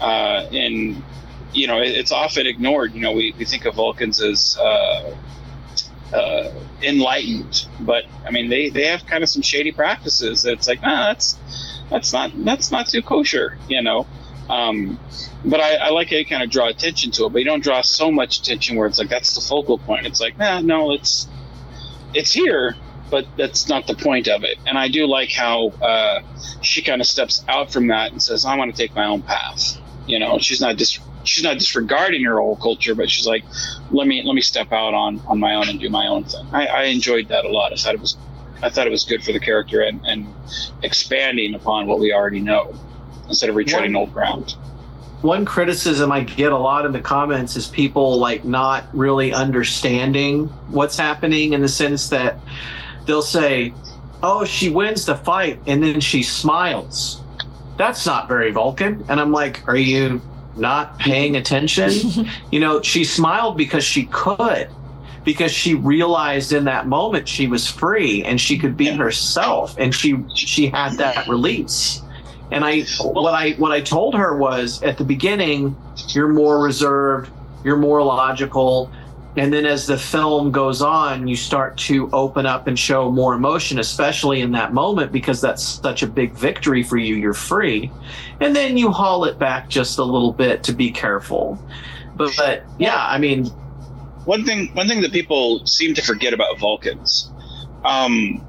Uh, and you know, it, it's often ignored. You know, we, we think of Vulcans as uh, uh, enlightened, but I mean, they, they have kind of some shady practices. It's like, nah, that's that's not that's not too kosher. You know. Um, but I, I like how you kind of draw attention to it, but you don't draw so much attention where it's like that's the focal point. It's like, nah, no, it's it's here, but that's not the point of it. And I do like how uh, she kind of steps out from that and says, I want to take my own path. You know, she's not dis- she's not disregarding her whole culture, but she's like, let me let me step out on on my own and do my own thing. I, I enjoyed that a lot. I thought it was I thought it was good for the character and, and expanding upon what we already know instead of retreading old ground. one criticism I get a lot in the comments is people like not really understanding what's happening in the sense that they'll say, "Oh, she wins the fight and then she smiles." That's not very Vulcan. And I'm like, "Are you not paying attention?" you know, she smiled because she could. Because she realized in that moment she was free and she could be herself and she she had that release. And I what I what I told her was at the beginning, you're more reserved, you're more logical, and then as the film goes on, you start to open up and show more emotion, especially in that moment because that's such a big victory for you. You're free, and then you haul it back just a little bit to be careful. But, but yeah, I mean, one thing one thing that people seem to forget about Vulcans, um,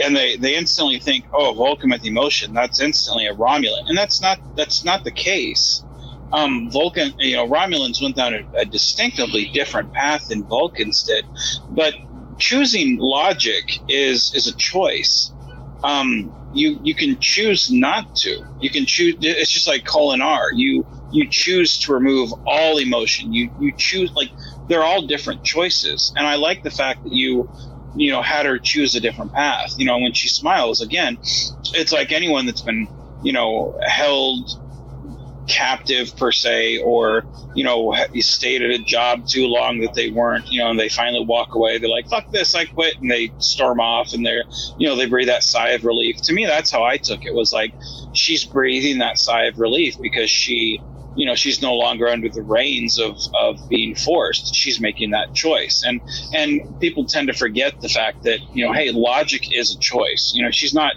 and they they instantly think, oh, Vulcan with emotion, that's instantly a Romulan, and that's not that's not the case. Um, Vulcan, you know, Romulans went down a, a distinctively different path than Vulcans did, but choosing logic is is a choice. Um, you you can choose not to. You can choose. It's just like Kolinahr. You you choose to remove all emotion. You you choose like they're all different choices, and I like the fact that you you know, had her choose a different path. You know, when she smiles again, it's like anyone that's been, you know, held captive per se or you know stayed at a job too long that they weren't you know and they finally walk away they're like fuck this i quit and they storm off and they're you know they breathe that sigh of relief to me that's how i took it was like she's breathing that sigh of relief because she you know she's no longer under the reins of of being forced. She's making that choice. And and people tend to forget the fact that you know hey logic is a choice. You know she's not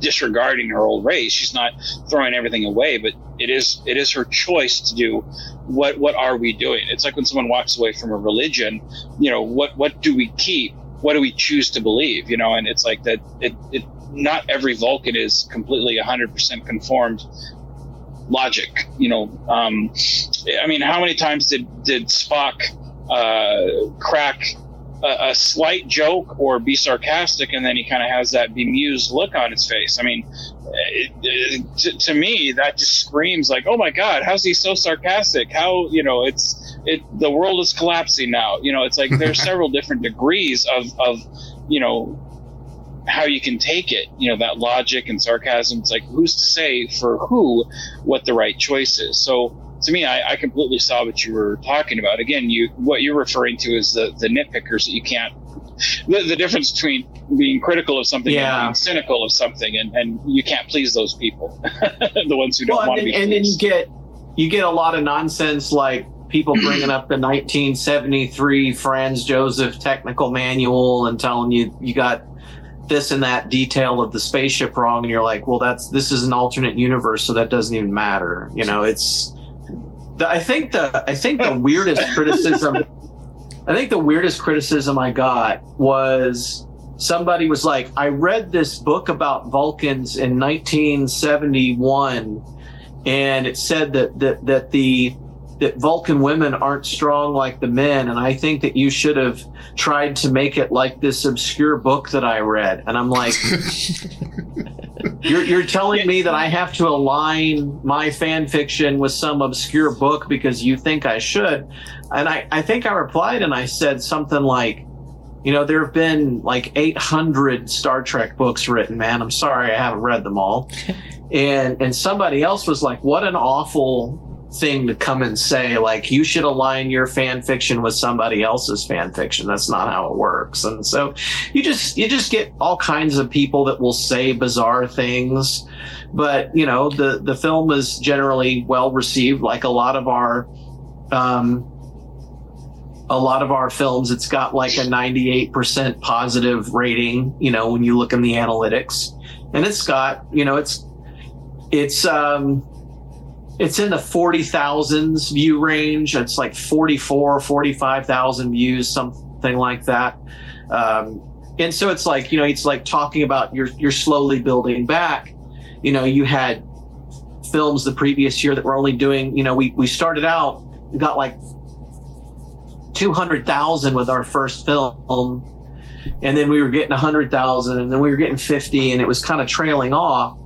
disregarding her old race she's not throwing everything away but it is it is her choice to do what what are we doing? It's like when someone walks away from a religion you know what what do we keep? What do we choose to believe? You know and it's like that it, it not every vulcan is completely 100% conformed logic. You know, um, I mean, how many times did did Spock uh, crack a, a, slight joke or be sarcastic, and then he kind of has that bemused look on his face? I mean, it, it, to, to, me, that just screams like, "Oh my God, how's he so sarcastic? How you know it's it? The world is collapsing now. You know, it's like there's several different degrees of of you know how you can take it, you know, that logic and sarcasm. It's like, who's to say for who what the right choice is? So to me, I, I completely saw what you were talking about. Again, you what you're referring to is the, the nitpickers that you can't, the, the difference between being critical of something yeah. and being cynical of something, and, and you can't please those people, the ones who don't well, want to be. And pleased. then you get you get a lot of nonsense like people bringing up the 1973 Franz Joseph technical manual and telling you you got this and that detail of the spaceship wrong and you're like well that's this is an alternate universe so that doesn't even matter you know? It's the, i think the i think the weirdest criticism i think the weirdest criticism i got was somebody was like i read this book about vulcans in 1971 and it said that that, that the that Vulcan women aren't strong like the men, and I think that you should have tried to make it like this obscure book that I read. And I'm like, you're, you're telling me that I have to align my fan fiction with some obscure book because you think I should. And I, I think I replied and I said something like, you know, there have been like 800 Star Trek books written, man. I'm sorry I haven't read them all. And and somebody else was like, what an awful thing to come and say like you should align your fan fiction with somebody else's fan fiction. That's not how it works. And so you just you just get all kinds of people that will say bizarre things. But you know the the film is generally well received like a lot of our um a lot of our films it's got like a 98% positive rating you know when you look in the analytics. And it's got you know it's it's um it's in the 40,000s view range. It's like 44, 45,000 views, something like that. Um, and so it's like, you know, it's like talking about you're, you're slowly building back. You know, you had films the previous year that were only doing, you know, we, we started out, we got like 200,000 with our first film. And then we were getting 100,000 and then we were getting 50 and it was kind of trailing off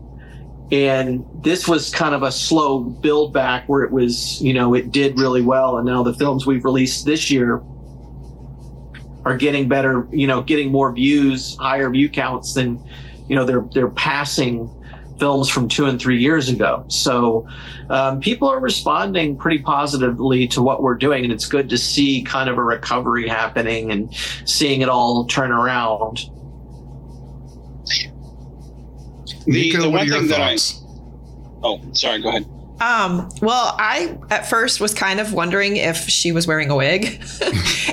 and this was kind of a slow build back where it was you know it did really well. And now the films we've released this year are getting better you know getting more views higher view counts than you know they're they're passing films from two and three years ago. So um, people are responding pretty positively to what we're doing. And it's good to see kind of a recovery happening and seeing it all turn around the, Nico, the one thing that I. Oh, sorry. Go ahead. Um, well, I at first was kind of wondering if she was wearing a wig,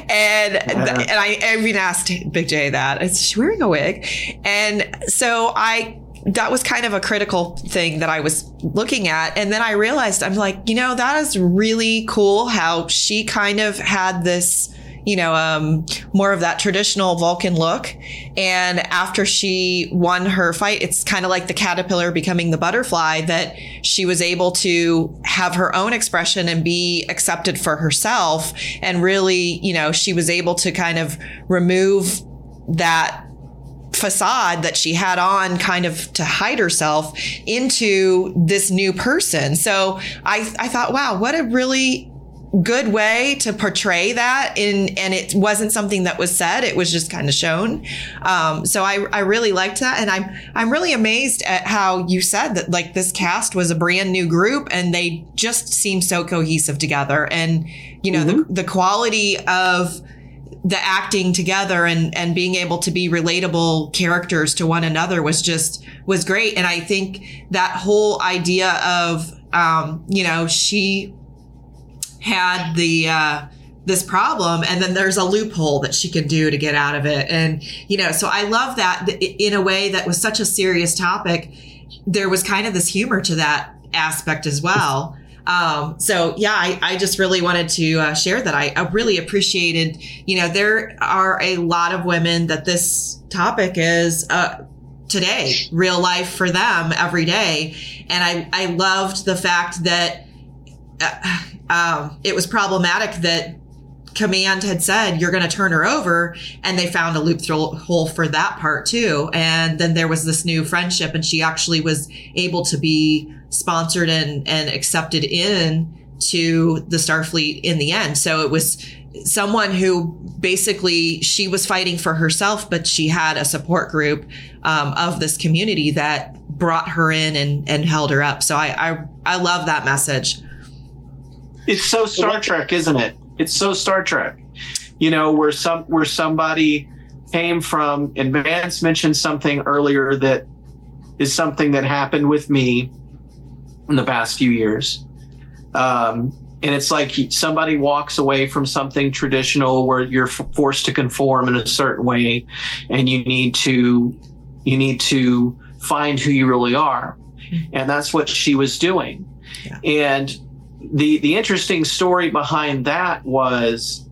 and yeah. and I, I even asked Big J that is she wearing a wig, and so I that was kind of a critical thing that I was looking at. And then I realized I'm like, you know, that is really cool how she kind of had this you know, um, more of that traditional Vulcan look. And after she won her fight, it's kind of like the caterpillar becoming the butterfly that she was able to have her own expression and be accepted for herself. And really, you know, she was able to kind of remove that facade that she had on kind of to hide herself into this new person. So I, I thought, wow, what a really good way to portray that in and it wasn't something that was said it was just kind of shown. Um, so I, I really liked that and i'm i'm really amazed at how you said that like this cast was a brand new group and they just seem so cohesive together and you know the, the quality of the acting together and and being able to be relatable characters to one another was just was great and i think that whole idea of um, you know she had the uh, this problem and then there's a loophole that she can do to get out of it. And you know so i love that in a way that was such a serious topic there was kind of this humor to that aspect as well. Um, so yeah I, I just really wanted to uh, share that. I, I really appreciated you know there are a lot of women that this topic is uh, today real life for them every day. And i i loved the fact that uh, um, it was problematic that command had said you're going to turn her over and they found a loophole for that part too. And then there was this new friendship and she actually was able to be sponsored and and accepted in to the starfleet in the end. So it was someone who basically she was fighting for herself but she had a support group um, of this community that brought her in and and held her up. So i i, I love that message it's so Star Trek, isn't it? It's so Star Trek. You know, where some where somebody came from and Vance mentioned something earlier that is something that happened with me in the past few years. Um, and it's like somebody walks away from something traditional where you're forced to conform in a certain way and you need to you need to find who you really are and that's what she was doing yeah. and the the interesting story behind that was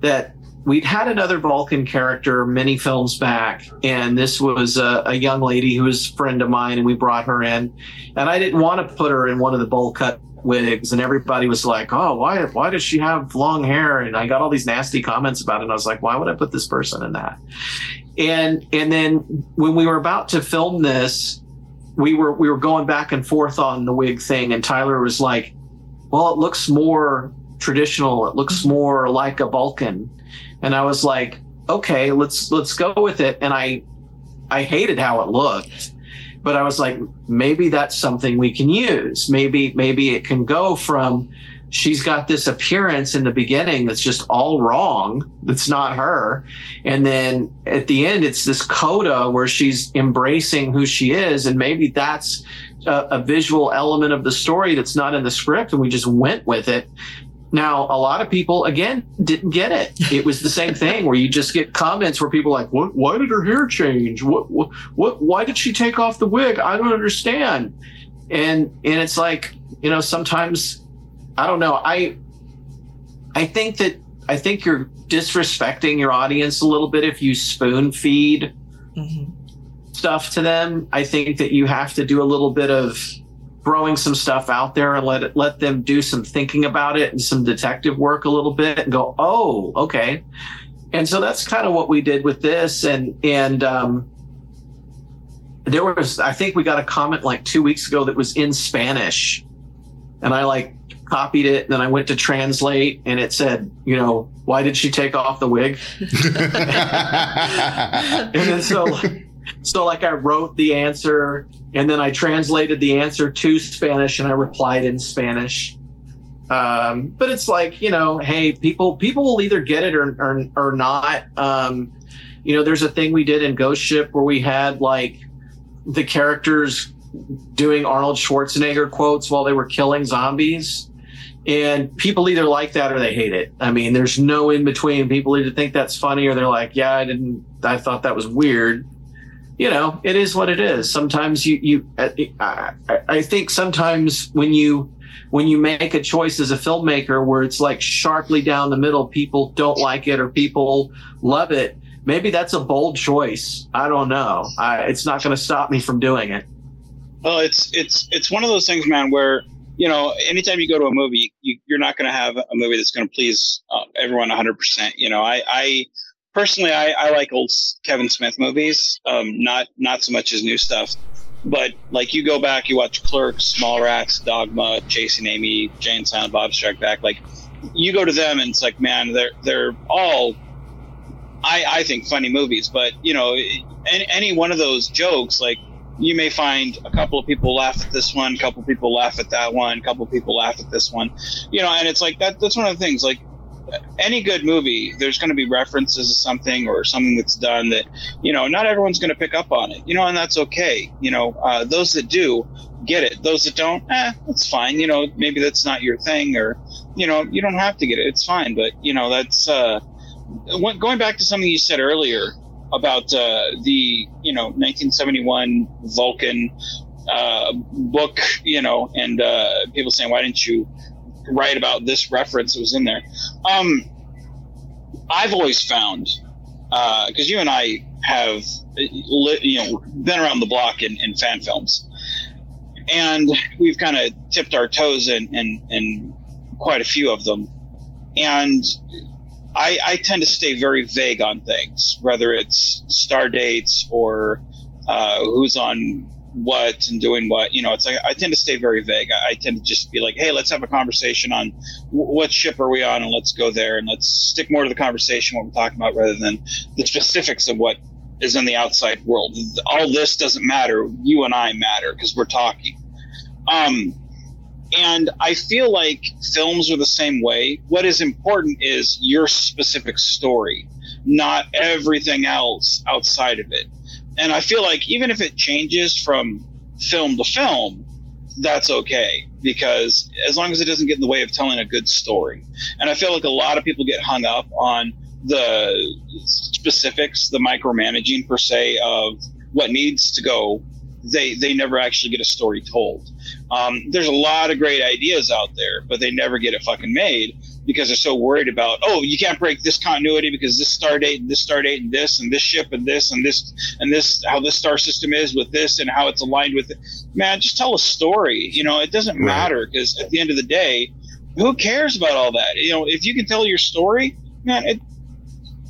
that we'd had another Vulcan character many films back, and this was a, a, young lady who was a friend of mine, and we brought her in. And I didn't want to put her in one of the bowl cut wigs, and everybody was like, "Oh, why why does she have long hair?" And I got all these nasty comments about it. And I was like, "Why would I put this person in that?" And and then when we were about to film this, we were we were going back and forth on the wig thing, and Tyler was like well, it looks more traditional. It looks more like a Vulcan. And I was like, okay, let's let's go with it. And I I hated how it looked. But I was like, maybe that's something we can use. Maybe maybe it can go from she's got this appearance in the beginning that's just all wrong. That's not her. And then at the end, it's this coda where she's embracing who she is. And maybe that's a, a visual element of the story that's not in the script. And we just went with it. Now, a lot of people, again, didn't get it. It was the same thing where you just get comments where people like, what, why did her hair change? What, what, what, why did she take off the wig? I don't understand. And, and it's like, you know, sometimes I don't know. I I think that I think you're disrespecting your audience a little bit if you spoon feed mm-hmm. Stuff to them. I think that you have to do a little bit of throwing some stuff out there and let it let them do some thinking about it and some detective work a little bit and go, oh, okay. And so that's kind of what we did with this. And and um, there was I think we got a comment like two weeks ago that was in Spanish. And I like copied it, and then I went to translate, and it said, you know, why did she take off the wig? and then so, so like I wrote the answer, and then I translated the answer to Spanish, and I replied in Spanish. Um, but it's like you know, hey, people people will either get it or or, or not. Um, you know, there's a thing we did in Ghost Ship where we had like the characters doing Arnold Schwarzenegger quotes while they were killing zombies and people either like that or they hate it. I mean, there's no in between. People either think that's funny or they're like, "Yeah, I didn't. I thought that was weird." You know, it is what it is. Sometimes you you I, I think sometimes when you when you make a choice as a filmmaker where it's like sharply down the middle, people don't like it or people love it. Maybe that's a bold choice. I don't know. I, it's not going to stop me from doing it. Well, it's it's it's one of those things, man, where you know, anytime you go to a movie, you, are not going to have a movie that's going to please uh, everyone 100%. You know, I, I personally, I, I, like old Kevin Smith movies, um, not not so much his new stuff. But like you go back, you watch Clerks, Mallrats, Dogma, Chasing Amy, Jay and Silent Bob Strike Back. Like you go to them and it's like, man, they're they're all, I I think funny movies, but you know, any, any one of those jokes, like you may find a couple of people laugh at this one, a couple of people laugh at that one, a couple of people laugh at this one, you know, and it's like that. That's one of the things. Like any good movie, there's going to be references to something or something that's done that, you know, not everyone's going to pick up on it, you know, and that's okay. You know, uh, those that do get it. Those that don't, eh, that's fine. You know, maybe that's not your thing, or you know, you don't have to get it. It's fine. But you know, that's uh, going back to something you said earlier about uh, the you know 1971 Vulcan uh, book, you know, and uh, people saying, why didn't you write about this reference that was in there? Um, I've always found because uh, you and I have you know been around the block in, in fan films, and we've kind of tipped our toes in, in, in quite a few of them. And I, I, tend to stay very vague on things, whether it's star dates or uh, who's on what and doing what. You know, it's like I tend to stay very vague. I, tend to just be like, hey, let's have a conversation on w- what ship are we on, and let's go there, and let's stick more to the conversation what we're talking about rather than the specifics of what is in the outside world. All this doesn't matter. You and I matter because we're talking. Um, and I feel like films are the same way. What is important is your specific story, not everything else outside of it. And I feel like even if it changes from film to film, that's okay because as long as it doesn't get in the way of telling a good story. And I feel like a lot of people get hung up on the specifics, the micromanaging per se of what needs to go. They they never actually get a story told. Um, there's a lot of great ideas out there, but they never get it fucking made because they're so worried about oh you can't break this continuity because this star date and this star date and this and this ship and this and this and this how this star system is with this and how it's aligned with it. Man, just tell a story. You know, it doesn't right. matter because at the end of the day, who cares about all that? You know, if you can tell your story, man, it,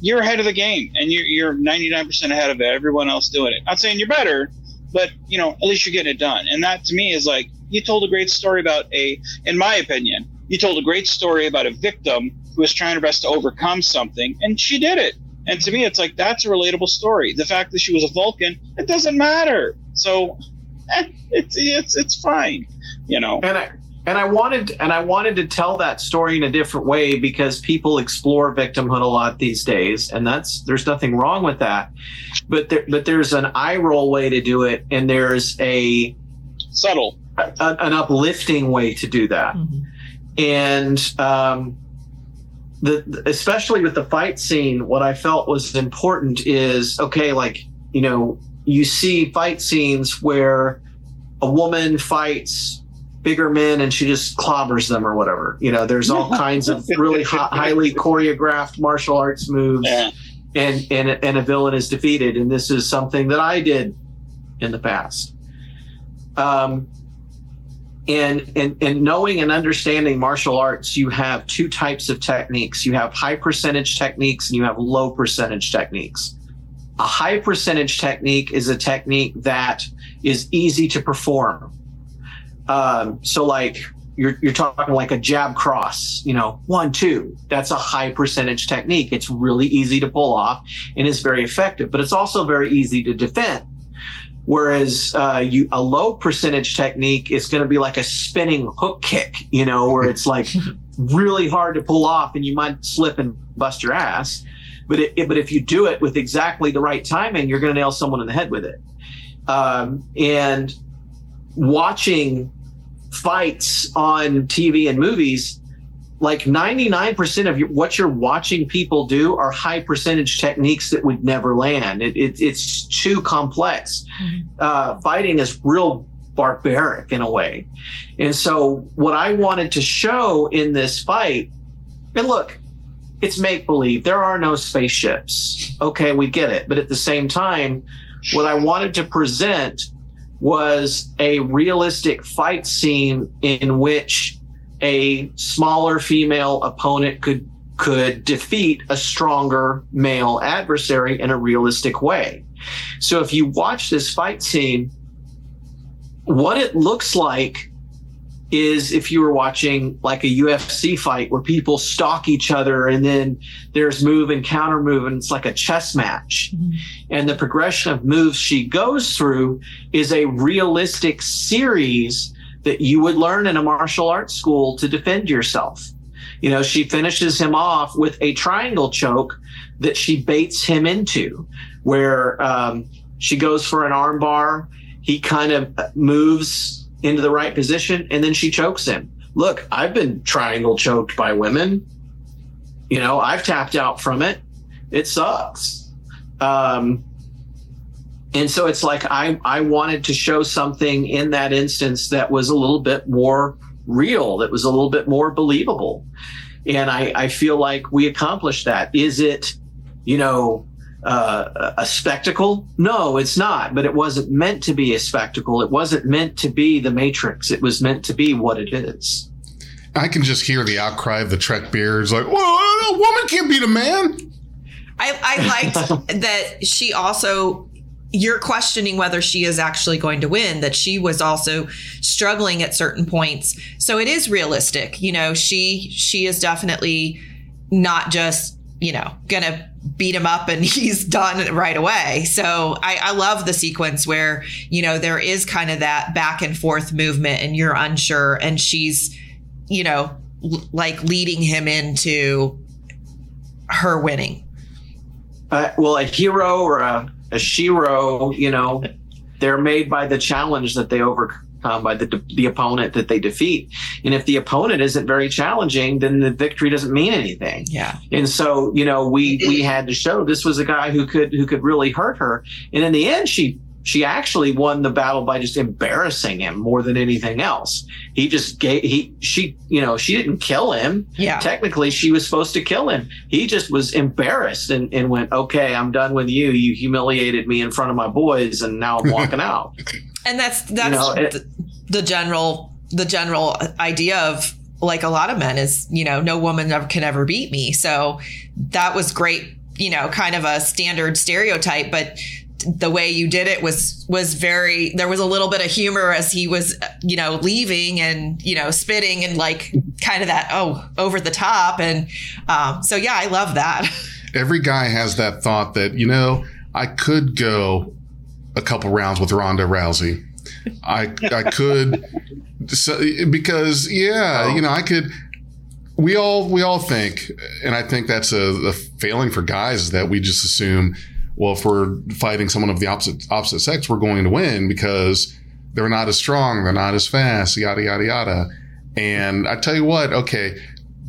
you're ahead of the game and you're, you're 99% ahead of everyone else doing it. Not saying you're better, but you know, at least you're getting it done. And that to me is like, you told a great story about a, in my opinion, you told a great story about a victim who was trying her best to overcome something and she did it. And to me, it's like, that's a relatable story. The fact that she was a Vulcan, it doesn't matter. So eh, it's, it's, it's fine, you know? And I, and I wanted and I wanted to tell that story in a different way because people explore victimhood a lot these days, and that's there's nothing wrong with that. But there, but there's an eye roll way to do it, and there's a subtle, a, an uplifting way to do that, mm-hmm. And um, the especially with the fight scene, what I felt was important is okay, like you know, you see fight scenes where a woman fights bigger men and she just clobbers them or whatever. You know, there's all kinds of really highly choreographed martial arts moves, yeah. and and and a villain is defeated. And this is something that I did in the past. Um, and in, and knowing and understanding martial arts, you have two types of techniques. You have high percentage techniques and you have low percentage techniques. A high percentage technique is a technique that is easy to perform um, so like you're, you're talking like a jab cross, you know, one, two. That's a high percentage technique. It's really easy to pull off and it's very effective, but it's also very easy to defend. Whereas uh, you a low percentage technique is going to be like a spinning hook kick, you know, where it's like really hard to pull off and you might slip and bust your ass. But it, but if you do it with exactly the right timing, you're going to nail someone in the head with it. Um, and watching fights on TV and movies, like 99% of your, what you're watching people do are high percentage techniques that would never land. It, it, it's too complex. Mm-hmm. Uh, fighting is real barbaric in a way. And so, what I wanted to show in this fight, and look, it's make believe. There are no spaceships. Okay, we get it. But at the same time, what I wanted to present was a realistic fight scene in which a smaller female opponent could could defeat a stronger male adversary in a realistic way. So if you watch this fight scene, what it looks like is if you were watching like a UFC fight where people stalk each other and then there's move and counter move and it's like a chess match. Mm-hmm. And the progression of moves she goes through is a realistic series that you would learn in a martial arts school to defend yourself. You know, she finishes him off with a triangle choke that she baits him into, where um, she goes for an armbar. He kind of moves into the right position and then she chokes him. Look, I've been triangle choked by women. You know, I've tapped out from it. It sucks. Um, and so it's like I, I wanted to show something in that instance that was a little bit more real, that was a little bit more believable. And I, I feel like we accomplished that. Is it, you know, uh, a spectacle? No, it's not. But it wasn't meant to be a spectacle. It wasn't meant to be the Matrix. It was meant to be what it is. I can just hear the outcry of the Trek beards, like, "Well, a woman can't beat a man." I, I liked that she also you're questioning whether she is actually going to win that she was also struggling at certain points. So it is realistic you know she she is definitely not just you know gonna beat him up and he's done right away. So I, I love the sequence where you know there is kind of that back and forth movement and you're unsure and she's you know l- like leading him into her winning. Uh, well, a hero or a, a shiro, you know, they're made by the challenge that they overcome by the the opponent that they defeat. And if the opponent isn't very challenging, then the victory doesn't mean anything. Yeah. And so, you know, we we had to show this was a guy who could who could really hurt her. And in the end, she she actually won the battle by just embarrassing him more than anything else. He just gave he she you know she didn't kill him. Yeah. Technically, she was supposed to kill him. He just was embarrassed and, and went, "Okay, I'm done with you. You humiliated me in front of my boys, and now I'm walking out." and that's that's know, it- the, the general the general idea of like a lot of men is you know no woman ever, can ever beat me so that was great you know kind of a standard stereotype but the way you did it was was very there was a little bit of humor as he was you know leaving and you know spitting and like kind of that oh over the top and um, so yeah i love that Every guy has that thought that you know I could go a couple rounds with Ronda Rousey. I I could so, because yeah, you know I could. We all we all think, and I think that's a, a failing for guys is that we just assume, well, if we're fighting someone of the opposite opposite sex, we're going to win because they're not as strong, they're not as fast, yada yada yada. And I tell you what, okay,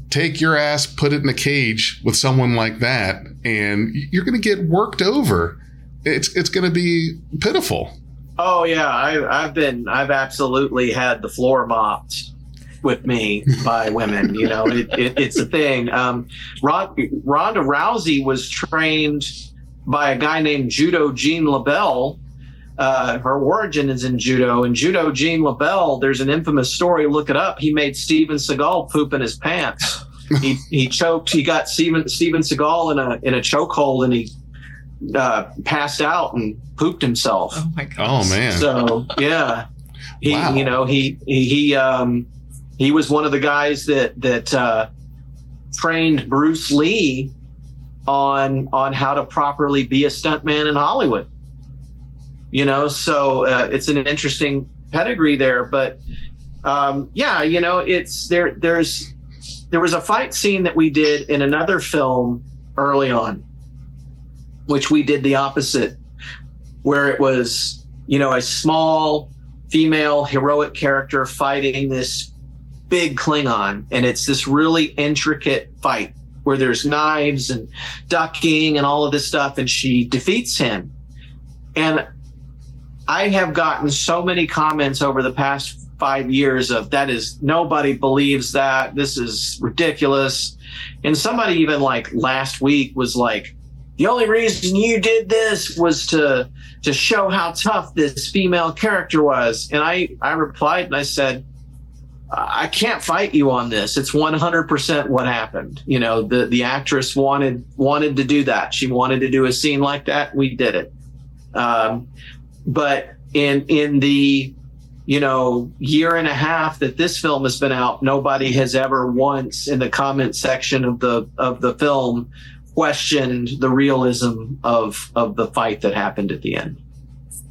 take your ass, put it in a cage with someone like that, and you're going to get worked over. It's it's going to be pitiful. Oh yeah, I, I've been, I've absolutely had the floor mopped with me by women. You know, it, it, it's a thing. Um, Ron, Ronda Rousey was trained by a guy named Judo Gene LeBell. Uh, her origin is in judo. And judo Gene LeBell, there's an infamous story. Look it up. He made Steven Seagal poop in his pants. he he choked. He got Steven Steven Seagal in a in a chokehold, and he uh, passed out and pooped himself. Oh my god! Oh man. So yeah, he Wow. you know he he he, um, he was one of the guys that that uh, trained Bruce Lee on on how to properly be a stuntman in Hollywood. You know, so uh, it's an interesting pedigree there, but um, yeah, you know, it's there. There's there was a fight scene that we did in another film early on, which we did the opposite, where it was you know a small female heroic character fighting this big Klingon, and it's this really intricate fight where there's knives and ducking and all of this stuff, and she defeats him. And I have gotten so many comments over the past five years of that is nobody believes that this is ridiculous. And somebody even like last week was like, the only reason you did this was to to show how tough this female character was. And I I replied and I said, I can't fight you on this. It's 100% what happened. You know, the the actress wanted wanted to do that. She wanted to do a scene like that. We did it. Um, but in in the you know, year and a half that this film has been out, nobody has ever once in the comment section of the of the film questioned the realism of of the fight that happened at the end.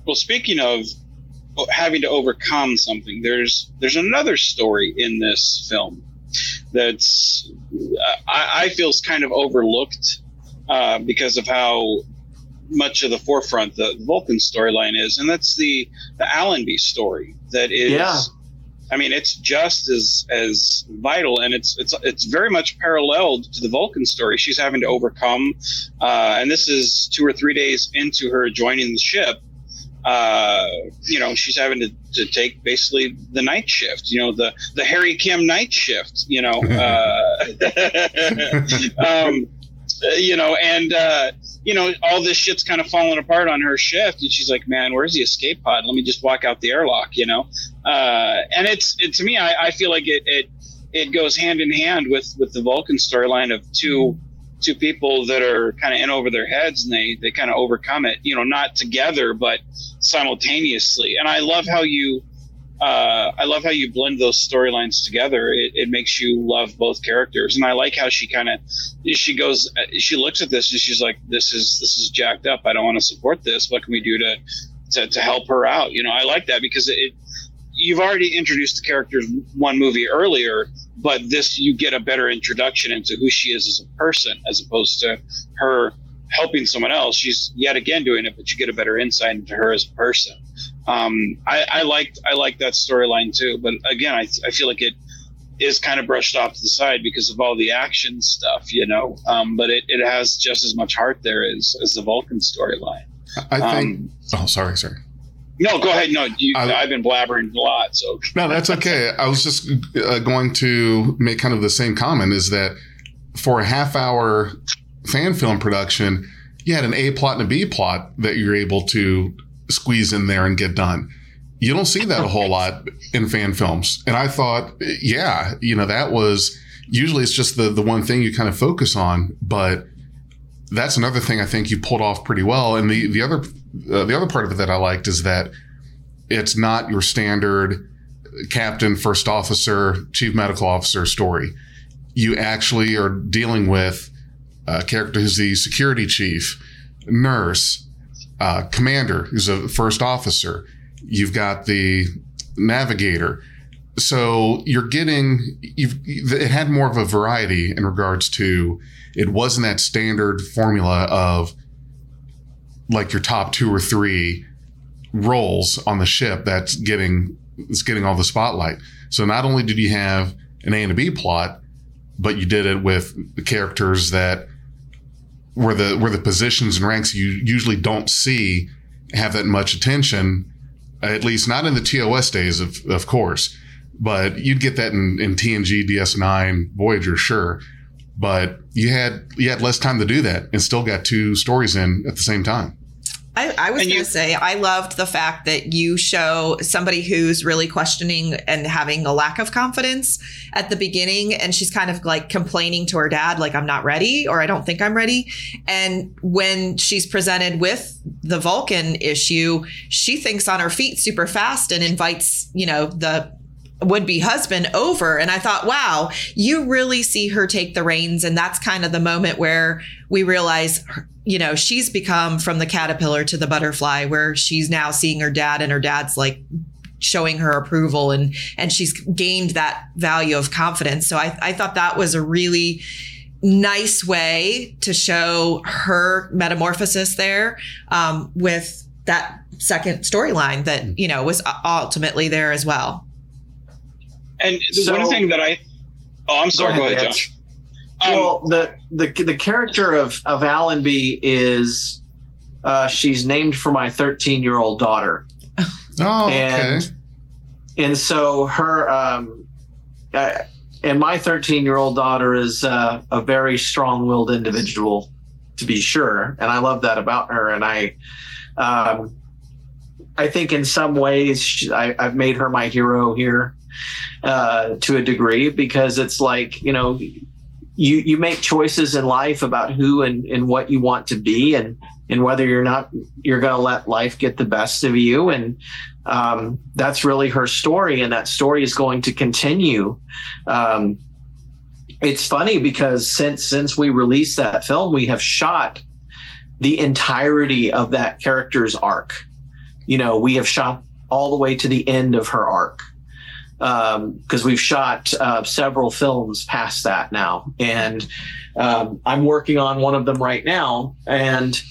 Well, speaking of having to overcome something, there's there's another story in this film that's uh, I, I feel is kind of overlooked uh, because of how much of the forefront the, the Vulcan storyline is, and that's the the Allenby story. That is, Yeah. I mean, it's just as as vital, and it's it's it's very much paralleled to the Vulcan story. She's having to overcome, uh, and this is two or three days into her joining the ship. Uh, you know, she's having to, to take basically the night shift. You know, the the Harry Kim night shift. You know, uh, um, you know, and uh, you know, all this shit's kind of falling apart on her shift, and she's like, "Man, where's the escape pod? Let me just walk out the airlock." You know, uh, and it's it, to me, I, I feel like it it it goes hand in hand with with the Vulcan storyline of two two people that are kind of in over their heads and they they kind of overcome it. You know, not together but simultaneously. And I love how you. Uh, I love how you blend those storylines together. It, it makes you love both characters, and I like how she kind of she goes, she looks at this and she's like, "This is this is jacked up. I don't want to support this. What can we do to to, to help her out?" You know, I like that because it, you've already introduced the characters one movie earlier, but this you get a better introduction into who she is as a person as opposed to her helping someone else. She's yet again doing it, but you get a better insight into her as a person. Um, I, I liked I like that storyline too, but again, I, I feel like it is kind of brushed off to the side because of all the action stuff, you know. Um, but it, it has just as much heart there as as the Vulcan storyline. I think. Um, oh, sorry, sorry. No, go ahead. No, you, I've been blabbering a lot, so No, that's okay. I was just uh, going to make kind of the same comment is that for a half hour fan film production, you had an A plot and a B plot that you're able to squeeze in there and get done. You don't see that a whole lot in fan films. And I thought, yeah, you know, that was usually it's just the, the one thing you kind of focus on, but that's another thing I think you pulled off pretty well. And the, the other, uh, the other part of it that I liked is that it's not your standard captain, first officer, chief medical officer story. You actually are dealing with a character who's the security chief, nurse, uh, commander who's a first officer. You've got the navigator. So you're getting, you've, it had more of a variety in regards to, it wasn't that standard formula of like your top two or three roles on the ship that's getting it's getting all the spotlight. So not only did you have an A and a B plot, but you did it with characters that were the were the positions and ranks you usually don't see have that much attention. At least not in the TOS days, of of course, but you'd get that in, in TNG, DS9, Voyager, sure. But you had you had less time to do that, and still got two stories in at the same time. I, I was going to say, I loved the fact that you show somebody who's really questioning and having a lack of confidence at the beginning. And she's kind of like complaining to her dad, like, I'm not ready, or I don't think I'm ready. And when she's presented with the Vulcan issue, she thinks on her feet super fast and invites, you know, the would be husband over. And I thought, wow, you really see her take the reins. And that's kind of the moment where we realize, you know, she's become from the caterpillar to the butterfly, where she's now seeing her dad and her dad's like showing her approval and and she's gained that value of confidence. So I, I thought that was a really nice way to show her metamorphosis there um, with that second storyline that you know was ultimately there as well. And the So- one thing that I, oh, I'm sorry. Go ahead, Vance. Josh. well, the, the the character of of Allenby is uh, she's named for my 13 year old daughter. Oh, and and so her um, uh, and my 13 year old daughter is uh, a very strong willed individual, to be sure, and I love that about her. And I, um, I think in some ways she, I, I've made her my hero here uh, to a degree because it's like you know you you make choices in life about who and, and what you want to be and and whether you're not you're going to let life get the best of you. And um, that's really her story and that story is going to continue. Um, it's funny because since since we released that film we have shot the entirety of that character's arc. You know we have shot all the way to the end of her arc because um, we've shot uh, several films past that now, and um, I'm working on one of them right now. And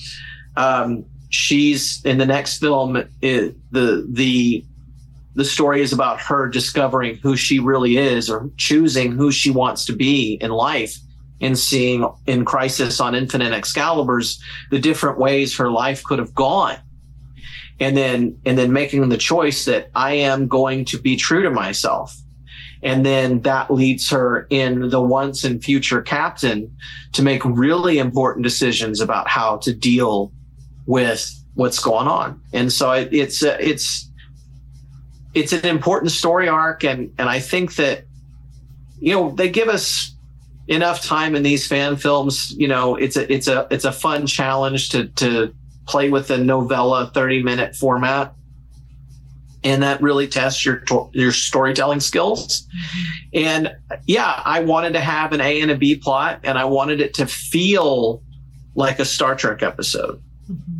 um, she's in the next film. It, the the the story is about her discovering who she really is, or choosing who she wants to be in life, and seeing in Crisis on Infinite Excaliburs the different ways her life could have gone and then and then making the choice that I am going to be true to myself. And then that leads her in the once and future captain to make really important decisions about how to deal with what's going on. And so it, it's uh, it's it's an important story arc, and and I think that you know they give us enough time in these fan films. You know, it's a it's a it's a fun challenge to to play with the novella 30 minute format and that really tests your your storytelling skills. And yeah, I wanted to have an A and a B plot, and I wanted it to feel like a Star Trek episode. Mm-hmm.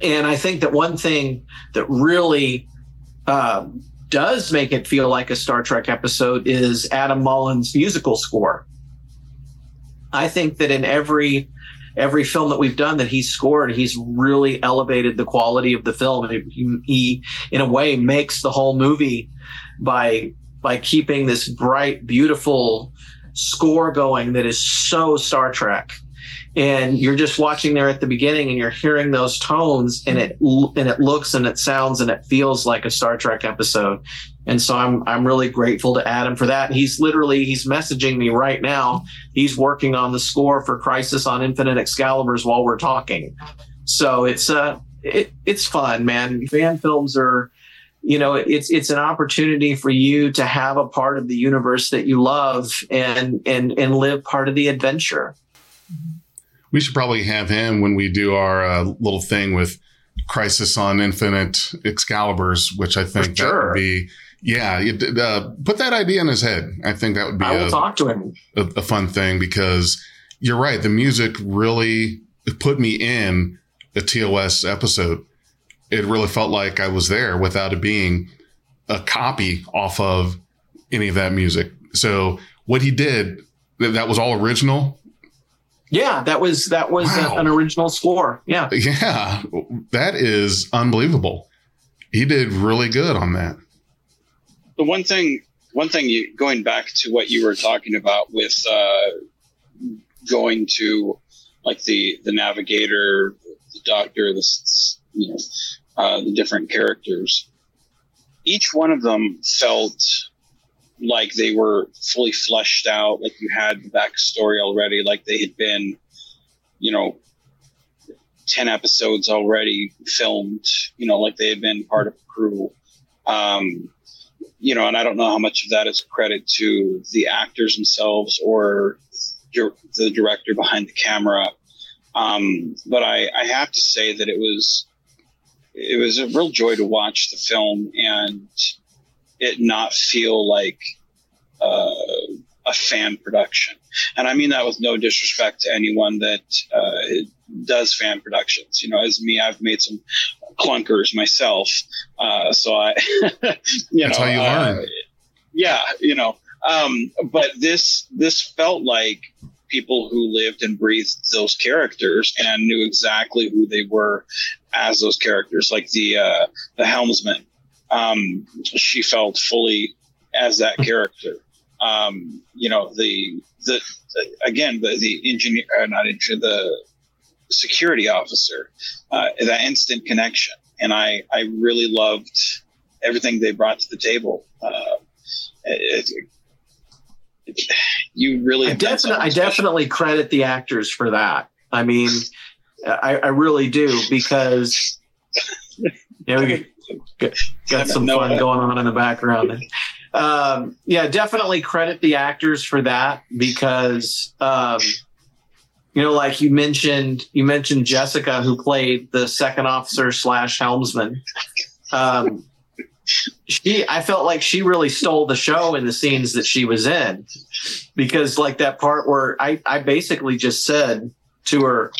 And I think that one thing that really uh, does make it feel like a Star Trek episode is Adam Mullins' musical score. I think that in every every film that we've done that he's scored, he's really elevated the quality of the film. He, he, in a way, makes the whole movie by by keeping this bright, beautiful score going that is so Star Trek. And you're just watching there at the beginning, and you're hearing those tones, and it and it looks and it sounds and it feels like a Star Trek episode. And so I'm I'm really grateful to Adam for that. He's literally he's messaging me right now. He's working on the score for Crisis on Infinite Excaliburs while we're talking. So it's uh it, it's fun, man. Fan films are you know it's it's an opportunity for you to have a part of the universe that you love and and and live part of the adventure. We should probably have him when we do our uh, little thing with Crisis on Infinite Excaliburs, which I think sure. that would be yeah, uh, put that idea in his head. I think that would be. I will a, talk to him. A, a, fun thing because you're right. The music really put me in a TOS episode. It really felt like I was there without it being a copy off of any of that music. So what he did, that was all original. Yeah, that was that was wow. a, an original score. Yeah, yeah, that is unbelievable. He did really good on that the one thing, one thing, you, going back to what you were talking about with uh, going to like the the navigator, the doctor, the you know uh, the different characters. Each one of them felt like they were fully fleshed out, like you had the backstory already, like they had been, you know, 10 episodes already filmed, you know, like they had been part of a crew. Um, you know, and I don't know how much of that is credit to the actors themselves or the director behind the camera. Um, but I, I have to say that it was it was a real joy to watch the film and it not feel like uh, a fan production. And I mean that with no disrespect to anyone that uh, does fan productions. You know, as me, I've made some clunkers myself. Uh, so I, you That's know, how you learn. Uh, yeah, you know, um, but this this felt like people who lived and breathed those characters and knew exactly who they were as those characters, like the uh, the helmsman. Um, she felt fully as that character. Um, you know, the, the, the again the the engineer, uh, not engineer, the security officer, uh, that instant connection. And I, I really loved everything they brought to the table. Uh, it, it, you really, I, definitely, I definitely credit the actors for that. I mean, I, I really do because you know, we got, got some fun going on in the background. um, yeah, definitely credit the actors for that because, um, you know, like you mentioned, you mentioned Jessica, who played the second officer slash helmsman. Um, she, I felt like she really stole the show in the scenes that she was in, because like that part where I, I basically just said to her,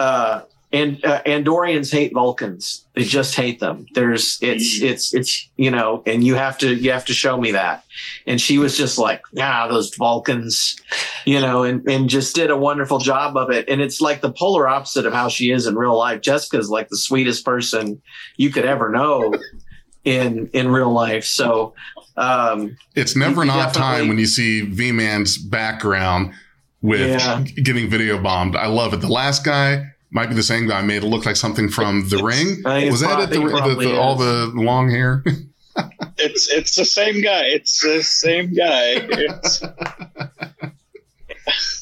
uh, and uh, Andorians hate Vulcans. They just hate them. There's it's it's it's you know, and you have to you have to show me that. And she was just like, yeah, those Vulcans, you know, and and just did a wonderful job of it. And it's like the polar opposite of how she is in real life. Jessica's like the sweetest person you could ever know in in real life. So um, it's never an off time when you see V Man's background with Yeah. getting video bombed. I love it. The last guy might be the same guy. Made it look like something from The Ring. Was that it? The, the, the, all the long hair. It's it's the same guy. It's the same guy. It's,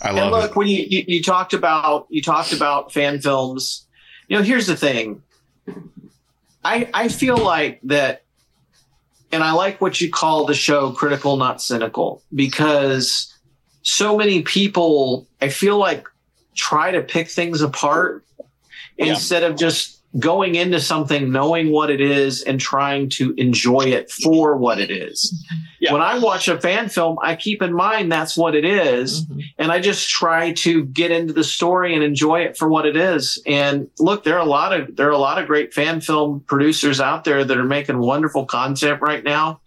I and love look, it. when you, you you talked about you talked about fan films, you know, here's the thing. I I feel like that, and I like what you call the show critical, not cynical, because so many people, I feel like, try to pick things apart instead of just going into something knowing what it is and trying to enjoy it for what it is. When I watch a fan film, I keep in mind that's what it is, mm-hmm. and I just try to get into the story and enjoy it for what it is. And look, there are a lot of there are a lot of great fan film producers out there that are making wonderful content right now.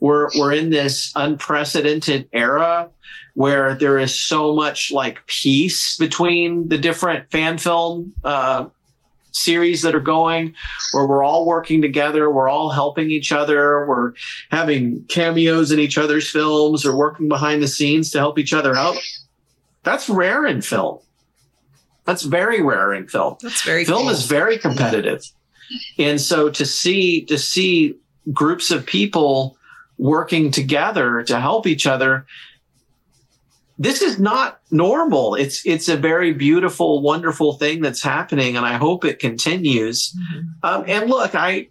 We're we're in this unprecedented era where there is so much like peace between the different fan film uh, series that are going where we're all working together we're all helping each other we're having cameos in each other's films or working behind the scenes to help each other out. That's rare in film. That's very rare in film. That's very film cool. is very competitive. And so to see to see groups of people working together to help each other this is not normal. It's it's a very beautiful wonderful thing that's happening and i hope it continues. Um, and look i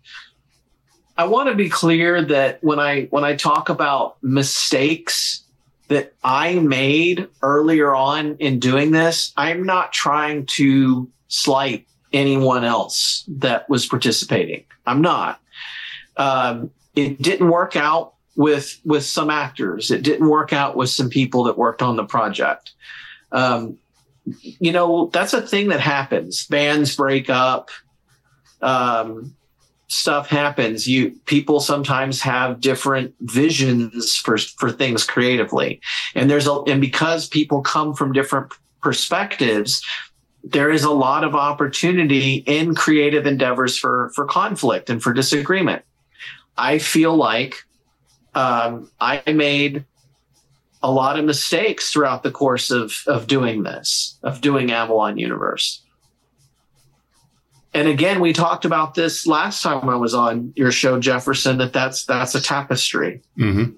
i want to be clear that when i when i talk about mistakes that i made earlier on in doing this i'm not trying to slight anyone else that was participating. I'm not. Um, it didn't work out with with some actors. It didn't work out with some people that worked on the project. Um, you know, that's a thing that happens. Bands break up. Um, stuff happens. You people sometimes have different visions for for things creatively, and there's a and because people come from different perspectives, there is a lot of opportunity in creative endeavors for for conflict and for disagreement. I feel like um, I made a lot of mistakes throughout the course of of doing this, of doing Avalon Universe. And again, we talked about this last time I was on your show, Jefferson. That that's that's a tapestry Mm-hmm.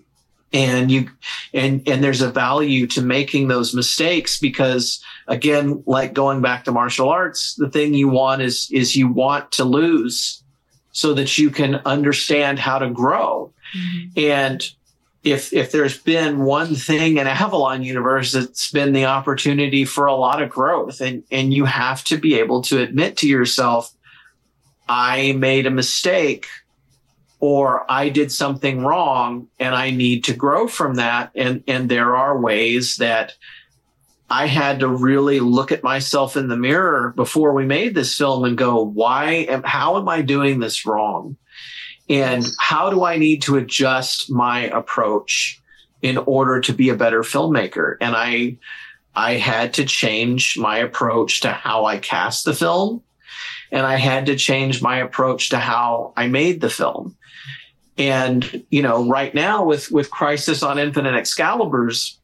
and you and and there's a value to making those mistakes because again like going back to martial arts the thing you want is is you want to lose so that you can understand how to grow Mm-hmm. and if if there's been one thing in Avalon universe it's been the opportunity for a lot of growth and and you have to be able to admit to yourself I made a mistake or I did something wrong and I need to grow from that. And, and there are ways that I had to really look at myself in the mirror before we made this film and go, why am, how am I doing this wrong? And how do I need to adjust my approach in order to be a better filmmaker? And I, I had to change my approach to how I cast the film. And I had to change my approach to how I made the film. And, you know, right now with, with Crisis on Infinite Excaliburs,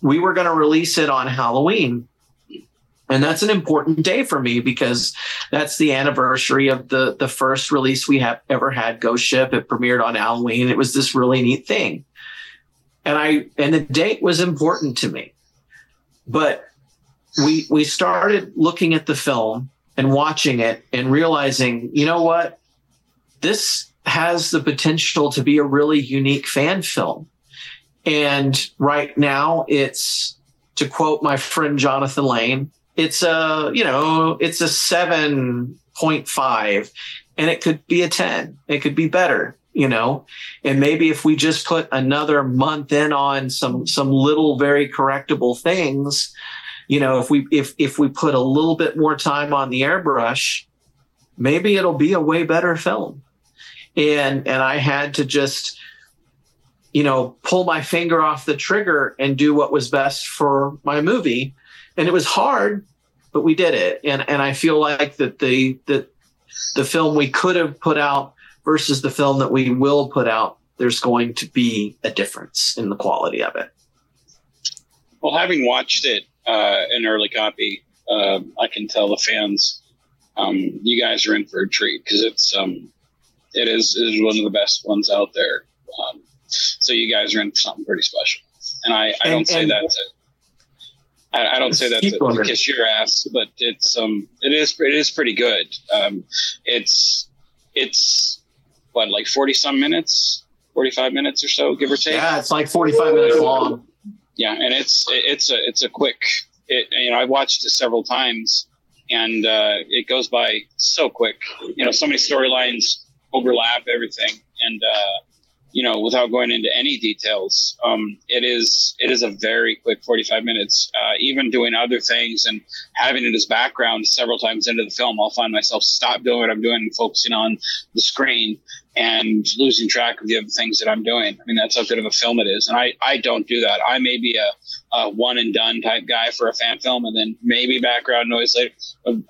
we were going to release it on Halloween. And that's an important day for me because that's the anniversary of the, the first release we have ever had Ghost Ship. It premiered on Halloween. It was this really neat thing. And I, and the date was important to me, but we, we started looking at the film and watching it and realizing, you know what? This has the potential to be a really unique fan film. And right now it's to quote my friend Jonathan Lane, it's a, you know, it's a 7.5 and it could be a 10. It could be better, you know. And maybe if we just put another month in on some some little very correctable things, you know, if we if if we put a little bit more time on the airbrush, maybe it'll be a way better film. And and I had to just you know, pull my finger off the trigger and do what was best for my movie. And it was hard, but we did it. And and I feel like that the that the film we could have put out versus the film that we will put out, there's going to be a difference in the quality of it. Well, having watched it uh, in early copy, uh, I can tell the fans, um, you guys are in for a treat because it's um, it is it is one of the best ones out there. Um, so you guys are in for something pretty special, and I, I don't say that to I, I don't say that to, to, kiss your ass, but it's um it is it is pretty good. Um, it's it's what like forty some minutes, forty five minutes or so, give or take. Yeah, it's like forty five minutes long. Yeah, and it's it's a it's a quick. It you know I watched it several times, and uh, it goes by so quick. You know, so many storylines overlap everything, and uh, you know, without going into any details, um, it is it is a very quick 45 minutes. Uh, even doing other things and having it as background several times into the film, I'll find myself stop doing what I'm doing and focusing on the screen and losing track of the other things that I'm doing. I mean, that's how good of a film it is, and I I don't do that. I may be a, a one and done type guy for a fan film, and then maybe background noise later.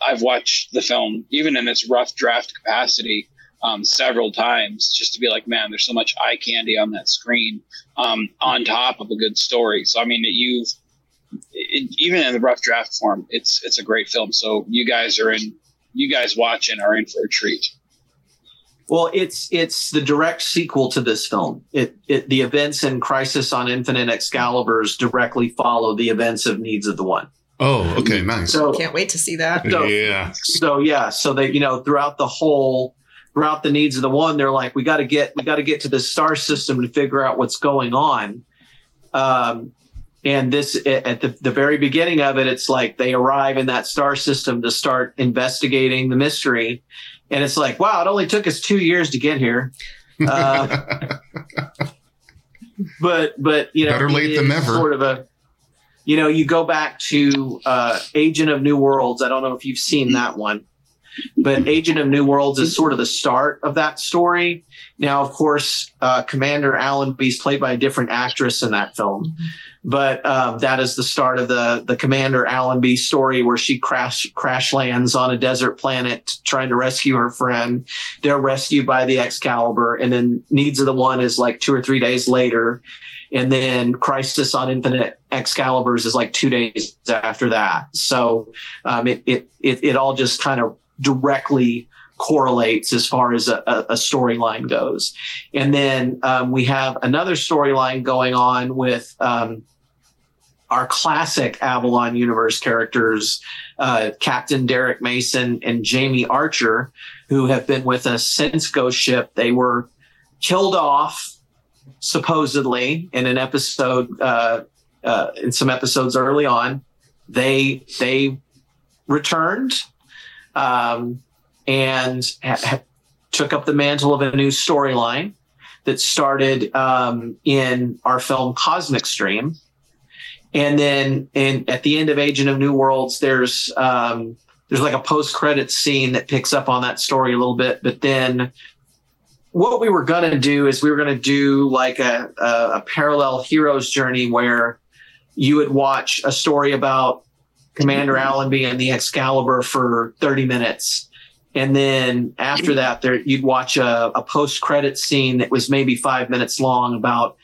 I've watched the film even in its rough draft capacity um, several times just to be like, man, there's so much eye candy on that screen um, on top of a good story. So I mean, you've it, even in the rough draft form, it's it's a great film. So you guys are in, you guys watching are in for a treat. Well, it's it's the direct sequel to this film. It, it the events in Crisis on Infinite Excaliburs directly follow the events of Needs of the One. Oh, okay, nice. So can't wait to see that. So, yeah. So yeah, so they you know throughout the whole throughout the needs of the one, they're like, we got to get, we got to get to the star system to figure out what's going on. Um, and this at the, the very beginning of it, it's like they arrive in that star system to start investigating the mystery. And it's like, wow, it only took us two years to get here. Uh, but, but, you know, better late than never. Sort of a, you know, you go back to uh, Agent of New Worlds. I don't know if you've seen that one. But Agent of New Worlds is sort of the start of that story. Now, of course, uh, Commander Allenby is played by a different actress in that film, but um, that is the start of the the Commander Allenby story, where she crash crash lands on a desert planet trying to rescue her friend. They're rescued by the Excalibur, and then Needs of the One is like two or three days later. And then Crisis on Infinite Excaliburs is like two days after that. So um, it, it, it, it all just kind of directly correlates as far as a, a storyline goes. And then um, we have another storyline going on with um, our classic Avalon universe characters, uh, Captain Derek Mason and Jamie Archer, who have been with us since Ghost Ship. They were killed off supposedly in an episode, uh, uh, in some episodes early on. They they returned um, and ha- ha- took up the mantle of a new storyline that started um, in our film Cosmic Stream. And then in, at the end of Agent of New Worlds, there's um, there's like a post credit scene that picks up on that story a little bit. But then what we were going to do is we were going to do like a, a, a parallel hero's journey where you would watch a story about Commander Allenby and the Excalibur for 30 minutes. And then after that, there you'd watch a, a post credit scene that was maybe five minutes long about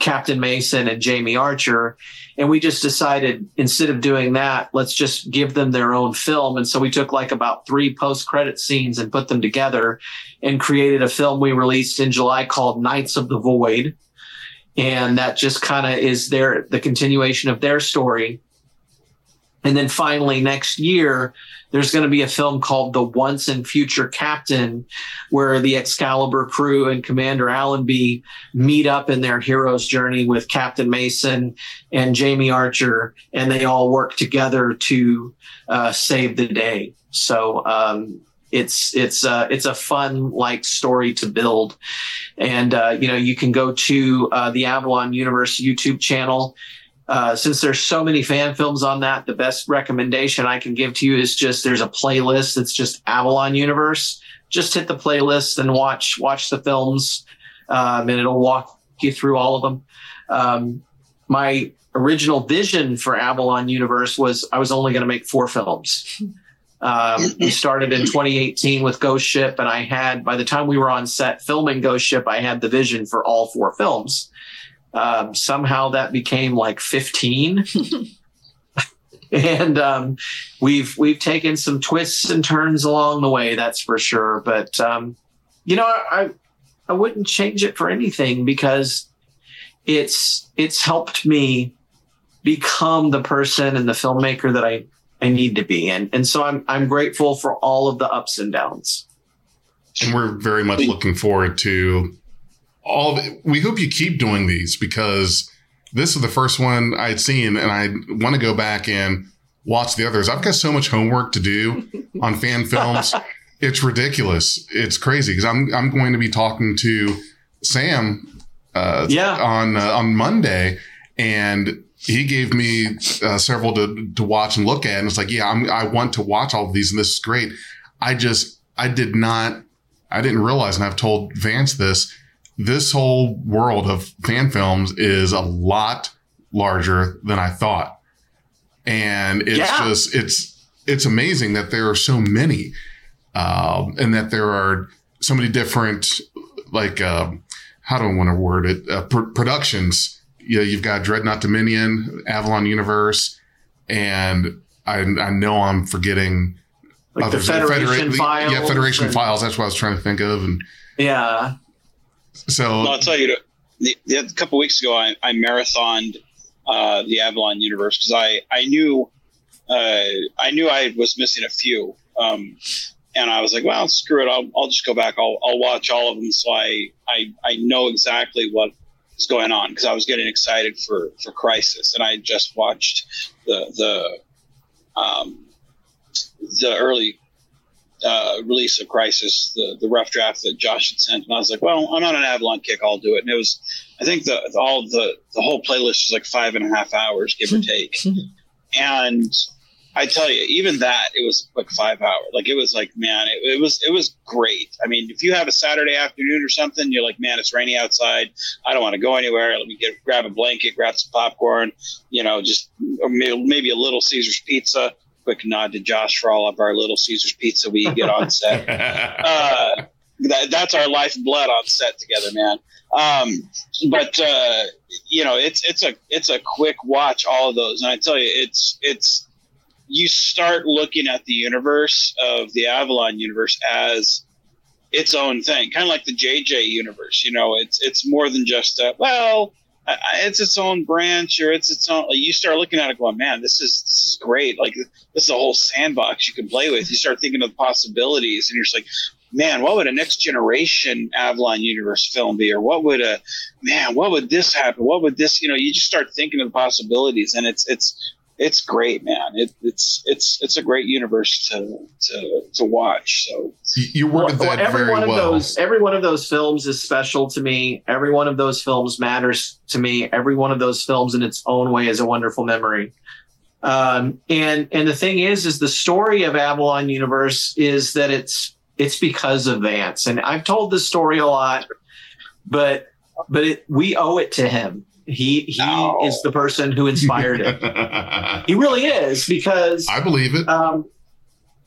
Captain Mason and Jamie Archer. And we just decided instead of doing that, let's just give them their own film. And so we took like about three post credit scenes and put them together and created a film we released in July called Knights of the Void. And that just kind of is their, the continuation of their story And then finally next year, there's going to be a film called The Once and Future Captain, where the Excalibur crew and Commander Allenby meet up in their hero's journey with Captain Mason and Jamie Archer, and they all work together to uh, save the day. So um, it's it's uh, it's a fun like story to build, and uh, you know you can go to uh, the Avalon Universe YouTube channel. Uh, since there's so many fan films on that, the best recommendation I can give to you is just there's a playlist that's just Avalon Universe. Just hit the playlist and watch watch the films, um, and it'll walk you through all of them. Um, my original vision for Avalon Universe was I was only going to make four films. Um, we started in 2018 with Ghost Ship, and I had, by the time we were on set filming Ghost Ship, I had the vision for all four films. Um, somehow that became like 15. and um, we've we've taken some twists and turns along the way, that's for sure. But um, you know, I I wouldn't change it for anything because it's it's helped me become the person and the filmmaker that I I need to be. And and so I'm I'm grateful for all of the ups and downs. And we're very much looking forward to all. We hope you keep doing these because this is the first one I'd seen, and I want to go back and watch the others. I've got so much homework to do on fan films. It's ridiculous. It's crazy because I'm I'm going to be talking to Sam uh, yeah. on uh, on Monday, and he gave me uh, several to, to watch and look at. And it's like, yeah, I'm, I want to watch all of these and this is great. I just, I did not, I didn't realize, and I've told Vance this, this whole world of fan films is a lot larger than I thought. And it's Yeah. just, it's, it's amazing that there are so many, um, and that there are so many different, like, um, how do I want to word it? Uh, pr- productions. You know, you've got Dreadnought Dominion, Avalon Universe, and I, I know I'm forgetting Like the others. Federation Files. Yeah, Federation and- Files. That's what I was trying to think of. And Yeah. So, No, I'll tell you, the, the, a couple weeks ago, I, I marathoned uh, the Avalon universe because I I knew uh, I knew I was missing a few, um, and I was like, well, screw it, I'll, I'll just go back. I'll, I'll watch all of them so I I, I know exactly what is going on because I was getting excited for for Crisis, and I just watched the the um, the early uh, release of Crisis, the, the rough draft that Josh had sent, and I was like, well, I'm on an Avalon kick, I'll do it. And it was, I think the all the the whole playlist was like five and a half hours, give or take. and I tell you, even that, it was like five hours. Like it was like, man, it, it was it was great. I mean, if you have a Saturday afternoon or something, you're like, man, it's rainy outside. I don't want to go anywhere. Let me get grab a blanket, grab some popcorn, you know, just or maybe, maybe a little Caesar's pizza. Quick nod to Josh for all of our little Caesar's pizza we get on set. uh, that, that's our lifeblood on set together, man. Um, but uh, you know, it's it's a it's a quick watch all of those, and I tell you, it's it's you start looking at the universe of the Avalon universe as its own thing, kind of like the JJ universe. You know, it's it's more than just a, well, it's its own branch or it's its own. Like you start looking at it, going, man, this is this is great. Like this is a whole sandbox you can play with. You start thinking of the possibilities, and you're just like, man, what would a next generation Avalon universe film be, or what would a man, what would this happen? What would this? You know, you just start thinking of the possibilities, and it's it's it's great, man. It, it's it's it's a great universe to to to watch. So you, you worded Well, that every very one of those every one of those films is special to me. Every one of those films matters to me. Every one of those films in its own way is a wonderful memory. Um, and and the thing is is the story of avalon universe is that it's it's because of vance. And i've told this story a lot but but it, we owe it to him he he is the person who inspired it he really is because I believe it. Um,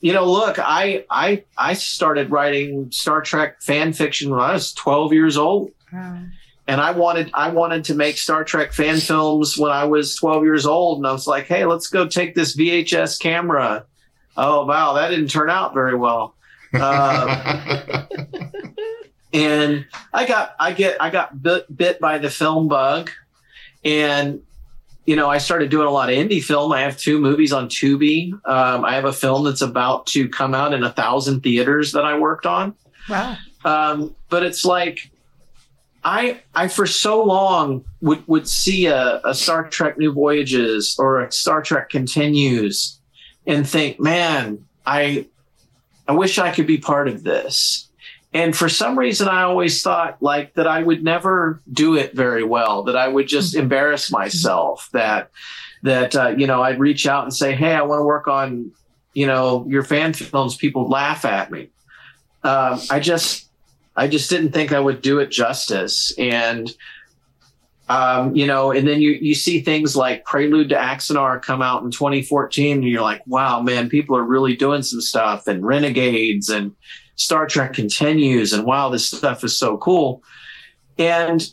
you know, look, I I I started writing Star Trek fan fiction when I was 12 years old. And I wanted I wanted to make Star Trek fan films when I was 12 years old and I was like, "Hey, let's go take this VHS camera." Oh, wow, that didn't turn out very well. Uh, and I got I get I got bit, bit by the film bug and you know, I started doing a lot of indie film. I have two movies on Tubi. Um, I have a film that's about to come out in a thousand theaters that I worked on. Wow. Um, but it's like I I for so long would would see a, a Star Trek New Voyages or a Star Trek Continues and think, man, I I wish I could be part of this. And for some reason, I always thought like that I would never do it very well, that I would just embarrass myself, that, that, uh, you know, I'd reach out and say, Hey, I want to work on, you know, your fan films. People laugh at me. Um, I just, I just didn't think I would do it justice. And, um, you know, and then you, you see things like Prelude to Axanar come out in 2014 and you're like, wow, man, people are really doing some stuff and Renegades and, Star Trek continues and wow, this stuff is so cool. And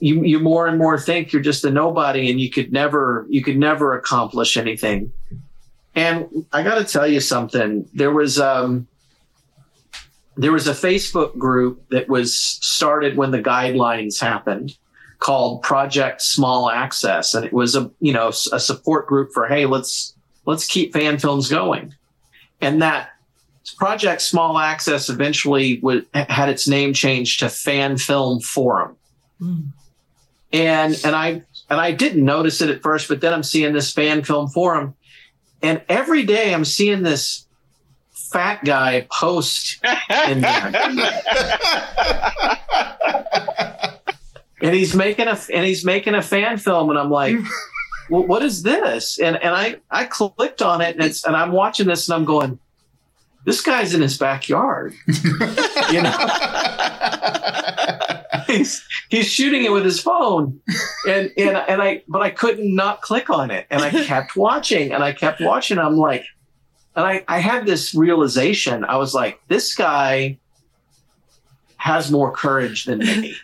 you, you more and more think you're just a nobody and you could never, you could never accomplish anything. And I got to tell you something. There was, um, there was a Facebook group that was started when the guidelines happened called Project Small Access. And it was a, you know, a support group for, Hey, let's, let's keep fan films going. And that Project Small Access eventually would, had its name changed to Fan Film Forum. Mm. And and I and I didn't notice it at first, but then I'm seeing this fan film forum, and every day I'm seeing this fat guy post in there. and he's making a and he's making a fan film, and I'm like, well, what is this? And and I I clicked on it, and it's and I'm watching this, and I'm going this guy's in his backyard. you know, he's he's shooting it with his phone, and and and I but I couldn't not click on it, and I kept watching, and I kept watching. I'm like, and I I had this realization. I was like, this guy has more courage than me.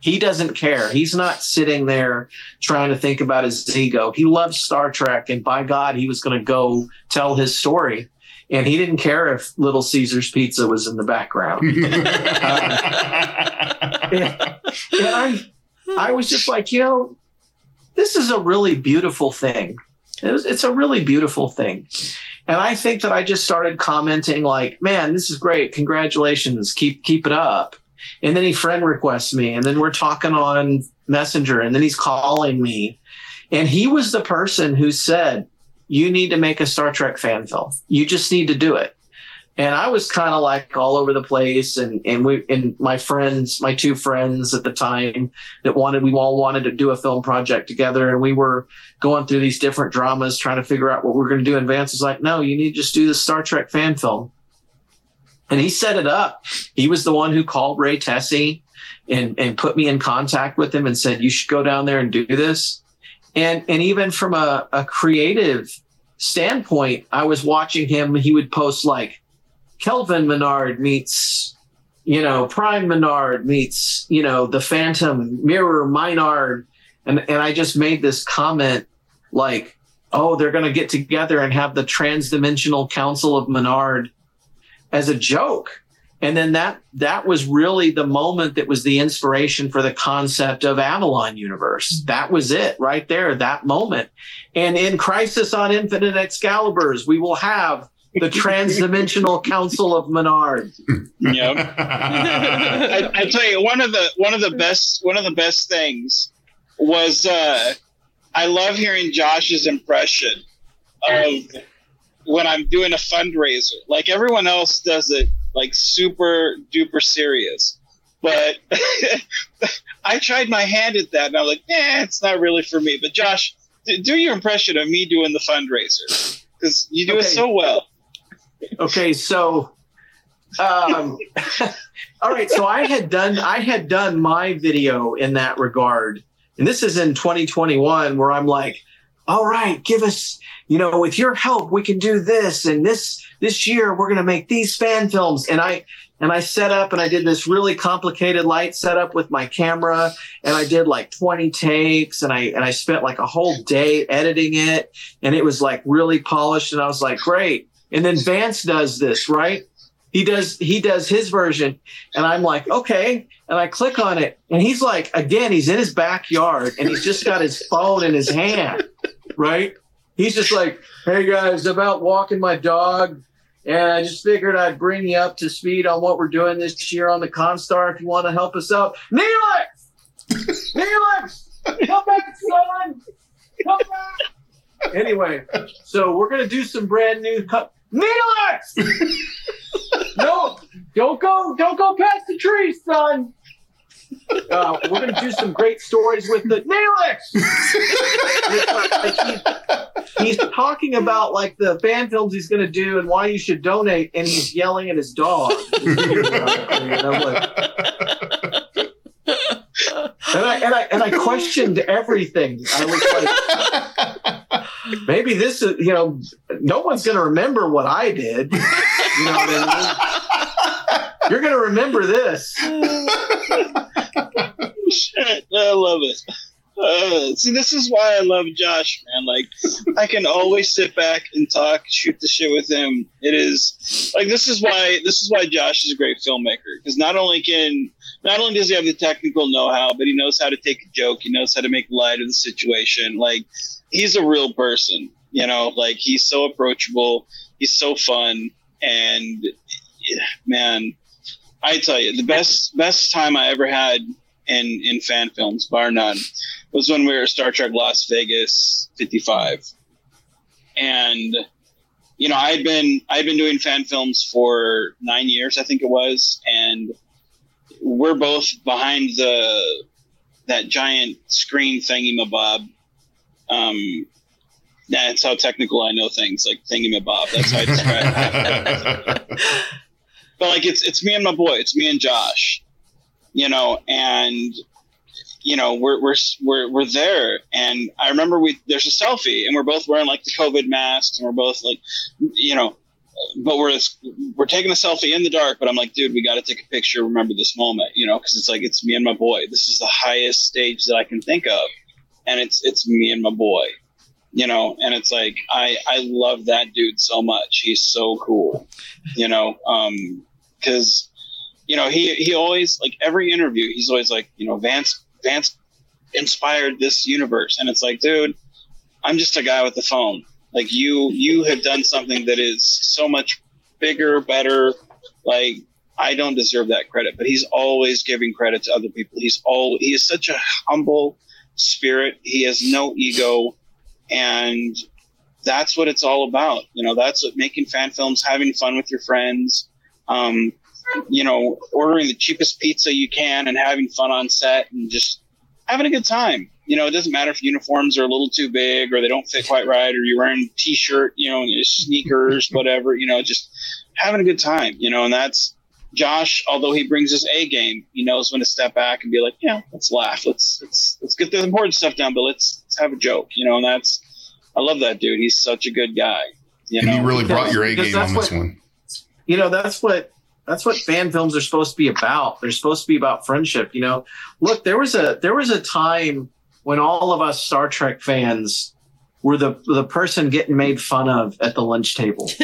He doesn't care. He's not sitting there trying to think about his ego. He loves Star Trek, and by God, he was going to go tell his story and he didn't care if Little Caesars Pizza was in the background. uh, and, and I, I was just like, you know, this is a really beautiful thing. It was, it's a really beautiful thing. And I think that I just started commenting like, man, this is great. Congratulations. Keep, keep it up. And then he friend requests me and then we're talking on messenger and then he's calling me. And he was the person who said, you need to make a Star Trek fan film. You just need to do it. And I was kind of like all over the place and, and we, and my friends, my two friends at the time that wanted, we all wanted to do a film project together. And we were going through these different dramas, trying to figure out what we are going to do. And Vance was like, no, you need to just do the Star Trek fan film. And he set it up. He was the one who called Ray Tesi and, and put me in contact with him and said, you should go down there and do this. And, and even from a, a creative standpoint, I was watching him. He would post like Kelvin Menard meets, you know, Prime Menard meets, you know, the Phantom Mirror Menard. And, and I just made this comment like, oh, they're going to get together and have the transdimensional council of Menard as a joke. And then that that was really the moment that was the inspiration for the concept of Avalon universe. Mm-hmm. That was it right there, that moment. And in Crisis on Infinite Excaliburs, we will have the transdimensional council of Menard. Yep. I, I, tell you, one of the one of the best one of the best things was uh, I love hearing Josh's impression of when I'm doing a fundraiser. Like everyone else does it like super duper serious. But I tried my hand at that and I'm like, eh, it's not really for me. But Josh, do your impression of me doing the fundraiser because you do okay. it so well. Okay, so um, all right, so I had done I had done my video in that regard, and this is in 2021 where I'm like, all right, give us you know, with your help, we can do this. And this, this year, we're going to make these fan films. And I, and I set up and I did this really complicated light setup with my camera and I did like 20 takes and I, and I spent like a whole day editing it and it was like really polished. And I was like, great. And then Vance does this, right? he does he does his version and i'm like okay and i click on it and he's like again he's in his backyard and he's just got his phone in his hand right he's just like hey guys i'm walking my dog and i just figured i'd bring you up to speed on what we're doing this year on the constar if you want to help us out. Neelix! Neelix! Come back son! Come back! Anyway so we're gonna do some brand new co- neelix! No, don't go, don't go past the tree, son. Uh, we're gonna do some great stories with the Neelix. he's, he's talking about like the fan films he's gonna do and why you should donate, and he's yelling at his dog. and I'm like, and I and I and I questioned everything. I was like, maybe this is you know, no one's gonna remember what I did. You know what I mean? You're gonna remember this. Shit, I love it. Uh, see, this is why I love Josh, man. Like, I can always sit back and talk, shoot the shit with him. It is like this is why this is why Josh is a great filmmaker because not only can not only does he have the technical know-how, but he knows how to take a joke. He knows how to make light of the situation. Like, he's a real person. You know, like he's so approachable. He's so fun, and man, I tell you, the best best time I ever had in in fan films, bar none, was when we were at Star Trek Las Vegas '55, and you know I'd been I'd been doing fan films for nine years, I think it was, and we're both behind the that giant screen thingy mabob. Um, that's how technical I know things, like thingy mabob. That's how I describe it. but like it's it's me and my boy, it's me and Josh, you know, and you know we're we're we're we're there, and I remember we there's a selfie, and we're both wearing like the COVID masks, and we're both like, you know, but we're we're taking a selfie in the dark. But I'm like, dude, we got to take a picture, remember this moment, you know, because it's like it's me and my boy. This is the highest stage that I can think of, and it's it's me and my boy, you know, and it's like I I love that dude so much. He's so cool, you know, um, because you know he he always like every interview he's always like you know Vance Vance inspired this universe, and it's like, dude, I'm just a guy with the phone. Like you you have done something that is so much bigger, better. Like I don't deserve that credit, but he's always giving credit to other people. He's all he is such a humble spirit. He has no ego, and that's what it's all about. You know, that's what making fan films, having fun with your friends, um, you know, ordering the cheapest pizza you can and having fun on set and just having a good time. You know, it doesn't matter if uniforms are a little too big or they don't fit quite right or you're wearing t-shirt, you know, sneakers, whatever, you know, just having a good time, you know, and that's Josh, although he brings his A game, he knows when to step back and be like, yeah, let's laugh. Let's, let's, let's get the important stuff down, but let's, let's have a joke, you know, and that's, I love that dude. He's such a good guy. You and know, you really brought your A game on this what- one. You know that's what that's what fan films are supposed to be about. They're supposed to be about friendship you know. Look there was a there was a time when all of us star trek fans were the the person getting made fun of at the lunch table.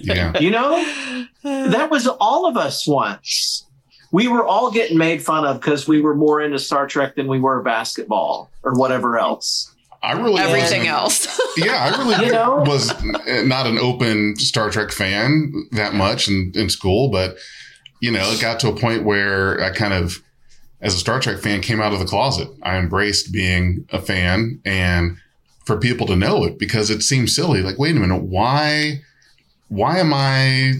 Yeah. you know? That was all of us once. We were all getting made fun of because we were more into star trek than we were basketball or whatever else I really Everything else. Yeah, I really You know? was not an open Star Trek fan that much in, in school, but you know, it got to a point where I kind of, as a Star Trek fan, came out of the closet. I embraced being a fan and for people to know it because it seems silly. Like, wait a minute, why, why am I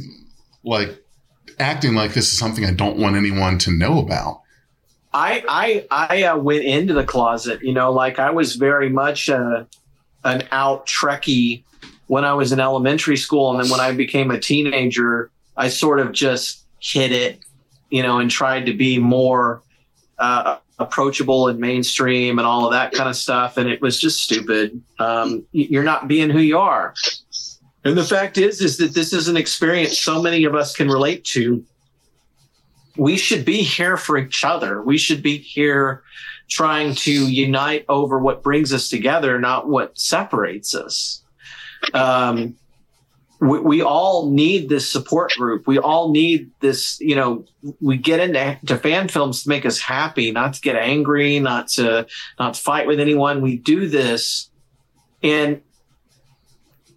like acting like this is something I don't want anyone to know about? I I I uh, went into the closet, you know, like I was very much uh, an out Trekkie when I was in elementary school, and then when I became a teenager, I sort of just hid it, you know, and tried to be more uh, approachable and mainstream and all of that kind of stuff, and it was just stupid. Um, you're not being who you are. And the fact is, is that this is an experience so many of us can relate to we should be here for each other. We should be here trying to unite over what brings us together, not what separates us. Um, we, we all need this support group. We all need this, you know, we get into to fan films to make us happy, not to get angry, not to not to fight with anyone. We do this. And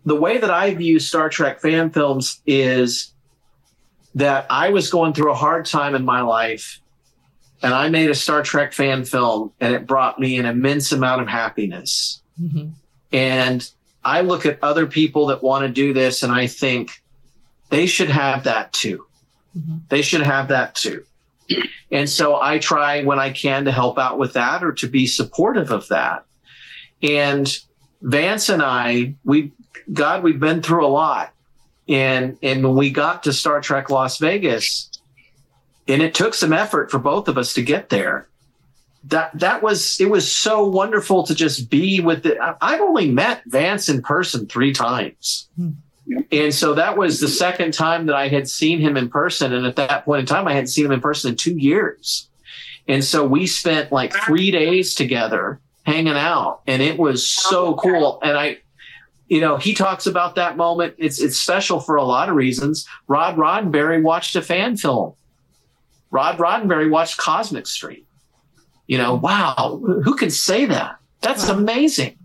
the way that I view Star Trek fan films is that I was going through a hard time in my life and I made a Star Trek fan film and it brought me an immense amount of happiness. Mm-hmm. And I look at other people that want to do this and I think they should have that too. They should have that too. And so I try when I can to help out with that or to be supportive of that. And Vance and I, we, God, we've been through a lot. And, and when we got to Star Trek Las Vegas, and it took some effort for both of us to get there, that that was it was so wonderful to just be with it. I've only met Vance in person three times. Hmm. And so that was the second time that I had seen him in person. And at that point in time, I hadn't seen him in person in two years. And so we spent like three days together hanging out and it was so cool. And I, you know, he talks about that moment. It's, it's special for a lot of reasons. Rod Roddenberry watched a fan film. Rod Roddenberry watched Cosmic Street. You know, wow, who can say that? That's amazing.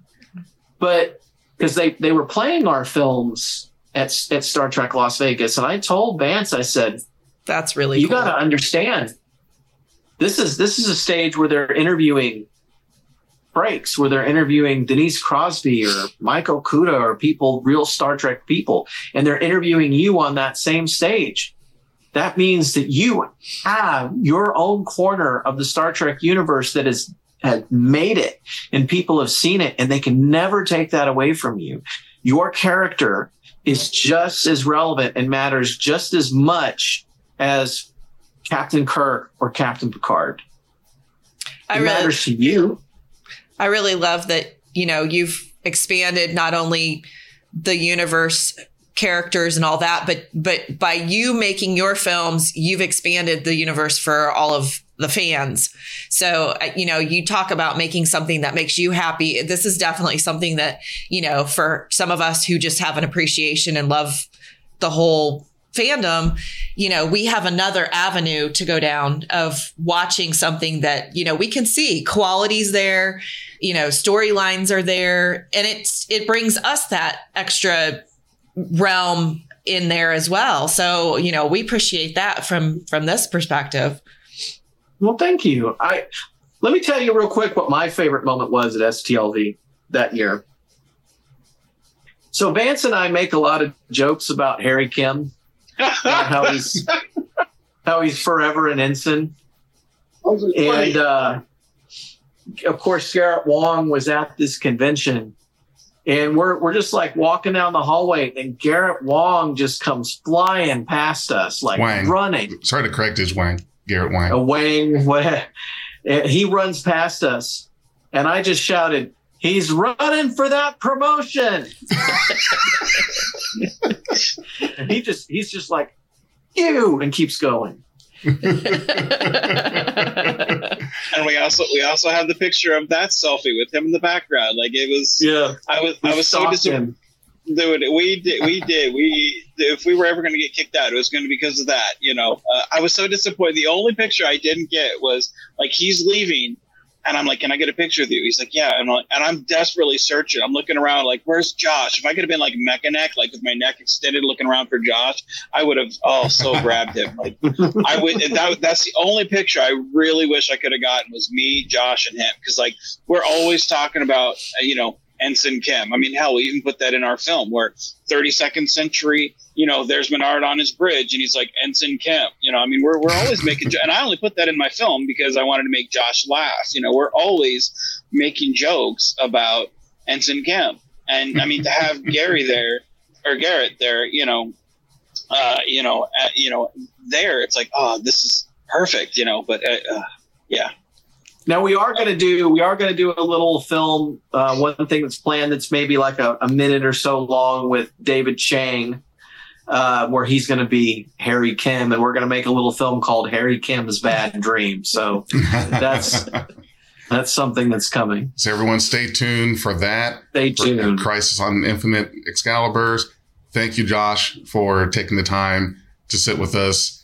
But because they, they were playing our films at, at Star Trek Las Vegas. And I told Vance, I said, that's really, you cool. got to understand this is, this is a stage where they're interviewing breaks where they're interviewing Denise Crosby or Michael Okuda or people, real Star Trek people, and they're interviewing you on that same stage. That means that you have your own corner of the Star Trek universe that is has made it and people have seen it and they can never take that away from you. Your character is just as relevant and matters just as much as Captain Kirk or Captain Picard. It I really- matters to you. I really love that, you know, you've expanded not only the universe characters and all that, but but by you making your films, you've expanded the universe for all of the fans. So, uh, you know, you talk about making something that makes you happy. This is definitely something that, you know, for some of us who just have an appreciation and love the whole fandom, you know, we have another avenue to go down of watching something that, you know, we can see qualities there, you know, storylines are there and it's it brings us that extra realm in there as well. So, you know, we appreciate that from from this perspective. Well, thank you. I let me tell you real quick what my favorite moment was at STLV that year. So Vance and I make a lot of jokes about Harry Kim, how he's how he's forever an ensign, and uh, of course Garrett Wong was at this convention, and we're we're just like walking down the hallway, and Garrett Wong just comes flying past us like Wang. running. Sorry to correct his Wang, Garrett Wang. a wing. What? He runs past us, and I just shouted, "He's running for that promotion!" and he just he's just like, "You," and keeps going. And we also we also have the picture of that selfie with him in the background. Like it was. Yeah. I was I was so disappointed. Dude, we did. We did. We if we were ever going to get kicked out, it was going to be because of that. You know, uh, I was so disappointed. The only picture I didn't get was like he's leaving, and I'm like, "Can I get a picture with you?" He's like, "Yeah," and I'm, like, and I'm desperately searching. I'm looking around, like, "Where's Josh?" If I could have been like mecha neck, like with my neck extended, looking around for Josh, I would have oh so grabbed him. Like I would. That, that's the only picture I really wish I could have gotten was me, Josh, and him because like we're always talking about uh, you know Ensign Kim. I mean, hell, we even put that in our film where 32nd century, you know, there's Menard on his bridge and he's like Ensign Kim. You know, I mean, we're, we're always making, and I only put that in my film because I wanted to make Josh laugh. You know, we're always making jokes about Ensign Kim. And I mean, to have Gary there or Garrett there, you know, uh, you know, uh, you know, there, it's like, oh, this is perfect, you know, but uh, uh, yeah. Now we are going to do we are going to do a little film. Uh, one thing that's planned that's maybe like a, a minute or so long with David Chang, uh, where he's going to be Harry Kim, and we're going to make a little film called Harry Kim's Bad Dream. So that's that's something that's coming. So everyone stay tuned for that. Stay For tuned. Crisis on Infinite Excaliburs. thank you, Josh, for taking the time to sit with us.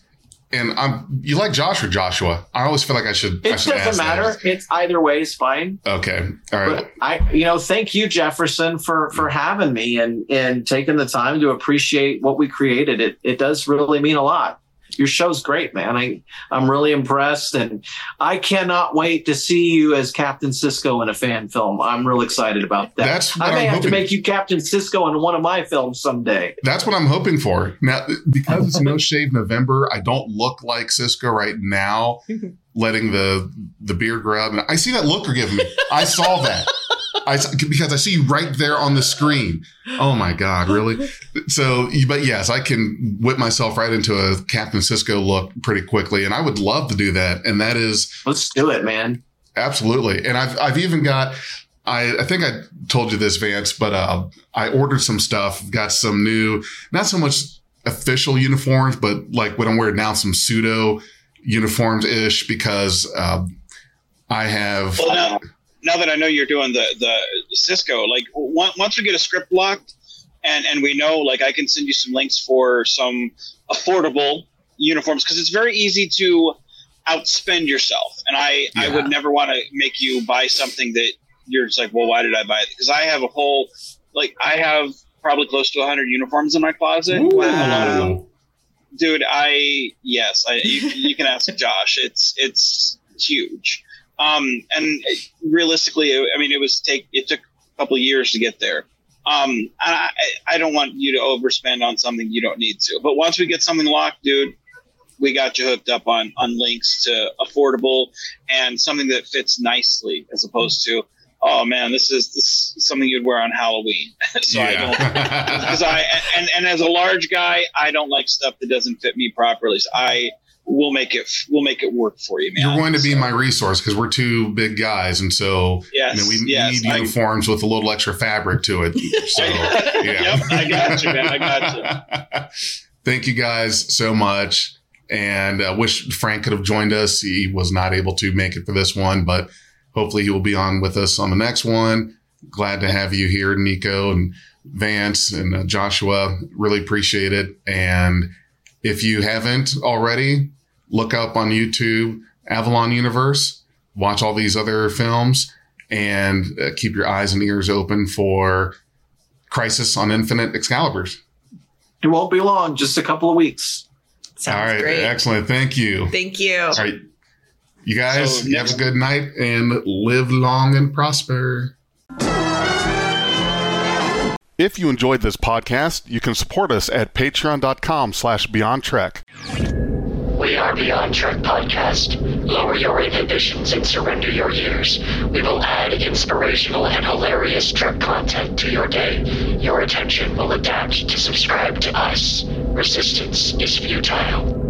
And I'm you like Josh or Joshua? I always feel like I should. It I should doesn't ask that. matter. It's either way is fine. Okay, all right. But I, you know, thank you, Jefferson, for for having me and and taking the time to appreciate what we created. It it does really mean a lot. Your show's great, man. I I'm really impressed, and I cannot wait to see you as Captain Sisko in a fan film. I'm real excited about that. That's what I may I'm have to make you Captain Sisko in one of my films someday. That's what I'm hoping for. Now, because it's no shave November, I don't look like Sisko right now, letting the the beard grow out. And I see that look you're giving me. I saw that. I s- because I see you right there on the screen. Oh my God, really? So, but yes, I can whip myself right into a Captain Sisko look pretty quickly, and I would love to do that. And that is, let's do it, man. Absolutely. And I've I've even got. I, I think I told you this, Vance, but uh, I ordered some stuff. Got some new, not so much official uniforms, but like what I'm wearing now, some pseudo uniforms ish, because uh, I have. Well, now, now that I know you're doing the the Sisko, like once we get a script locked, and and we know, like I can send you some links for some affordable uniforms because it's very easy to outspend yourself, and I I would never want to make you buy something that you're just like, well, why did I buy it? Because I have a whole like I have probably close to 100 uniforms in my closet. Lot dude i yes i you, you can ask josh. It's it's huge um and realistically i mean it was take it took a couple of years to get there. Um and i i don't want you to overspend on something you don't need to. But once we get something locked dude we got you hooked up on on links to affordable and something that fits nicely as opposed to oh man this is this is something you'd wear on halloween. So i don't because I and and as a large guy, I don't like stuff that doesn't fit me properly. So I will make it we'll make it work for you, man. You're going to be my resource because we're two big guys, and so Yes, you know, we yes, need I- uniforms with a little extra fabric to it. So, yeah. yep, I got you, man. I got you. Thank you guys so much. And uh, wish Frank could have joined us. He was not able to make it for this one, but hopefully he will be on with us on the next one. Glad to have you here, Nico and Vance and uh, Joshua. Really appreciate it. And if you haven't already, look up on YouTube Avalon Universe, watch all these other films, and uh, keep your eyes and ears open for Crisis on Infinite Excaliburs. It won't be long, just a couple of weeks. All right, great. excellent. Thank you. Thank you. All right, you guys So you have a good night and live long and prosper. If you enjoyed this podcast, you can support us at patreon.com slash beyond trek. We are Beyond Trek Podcast. Lower your inhibitions and surrender your years. We will add inspirational and hilarious Trek content to your day. Your attention will adapt to subscribe to us. Resistance is futile.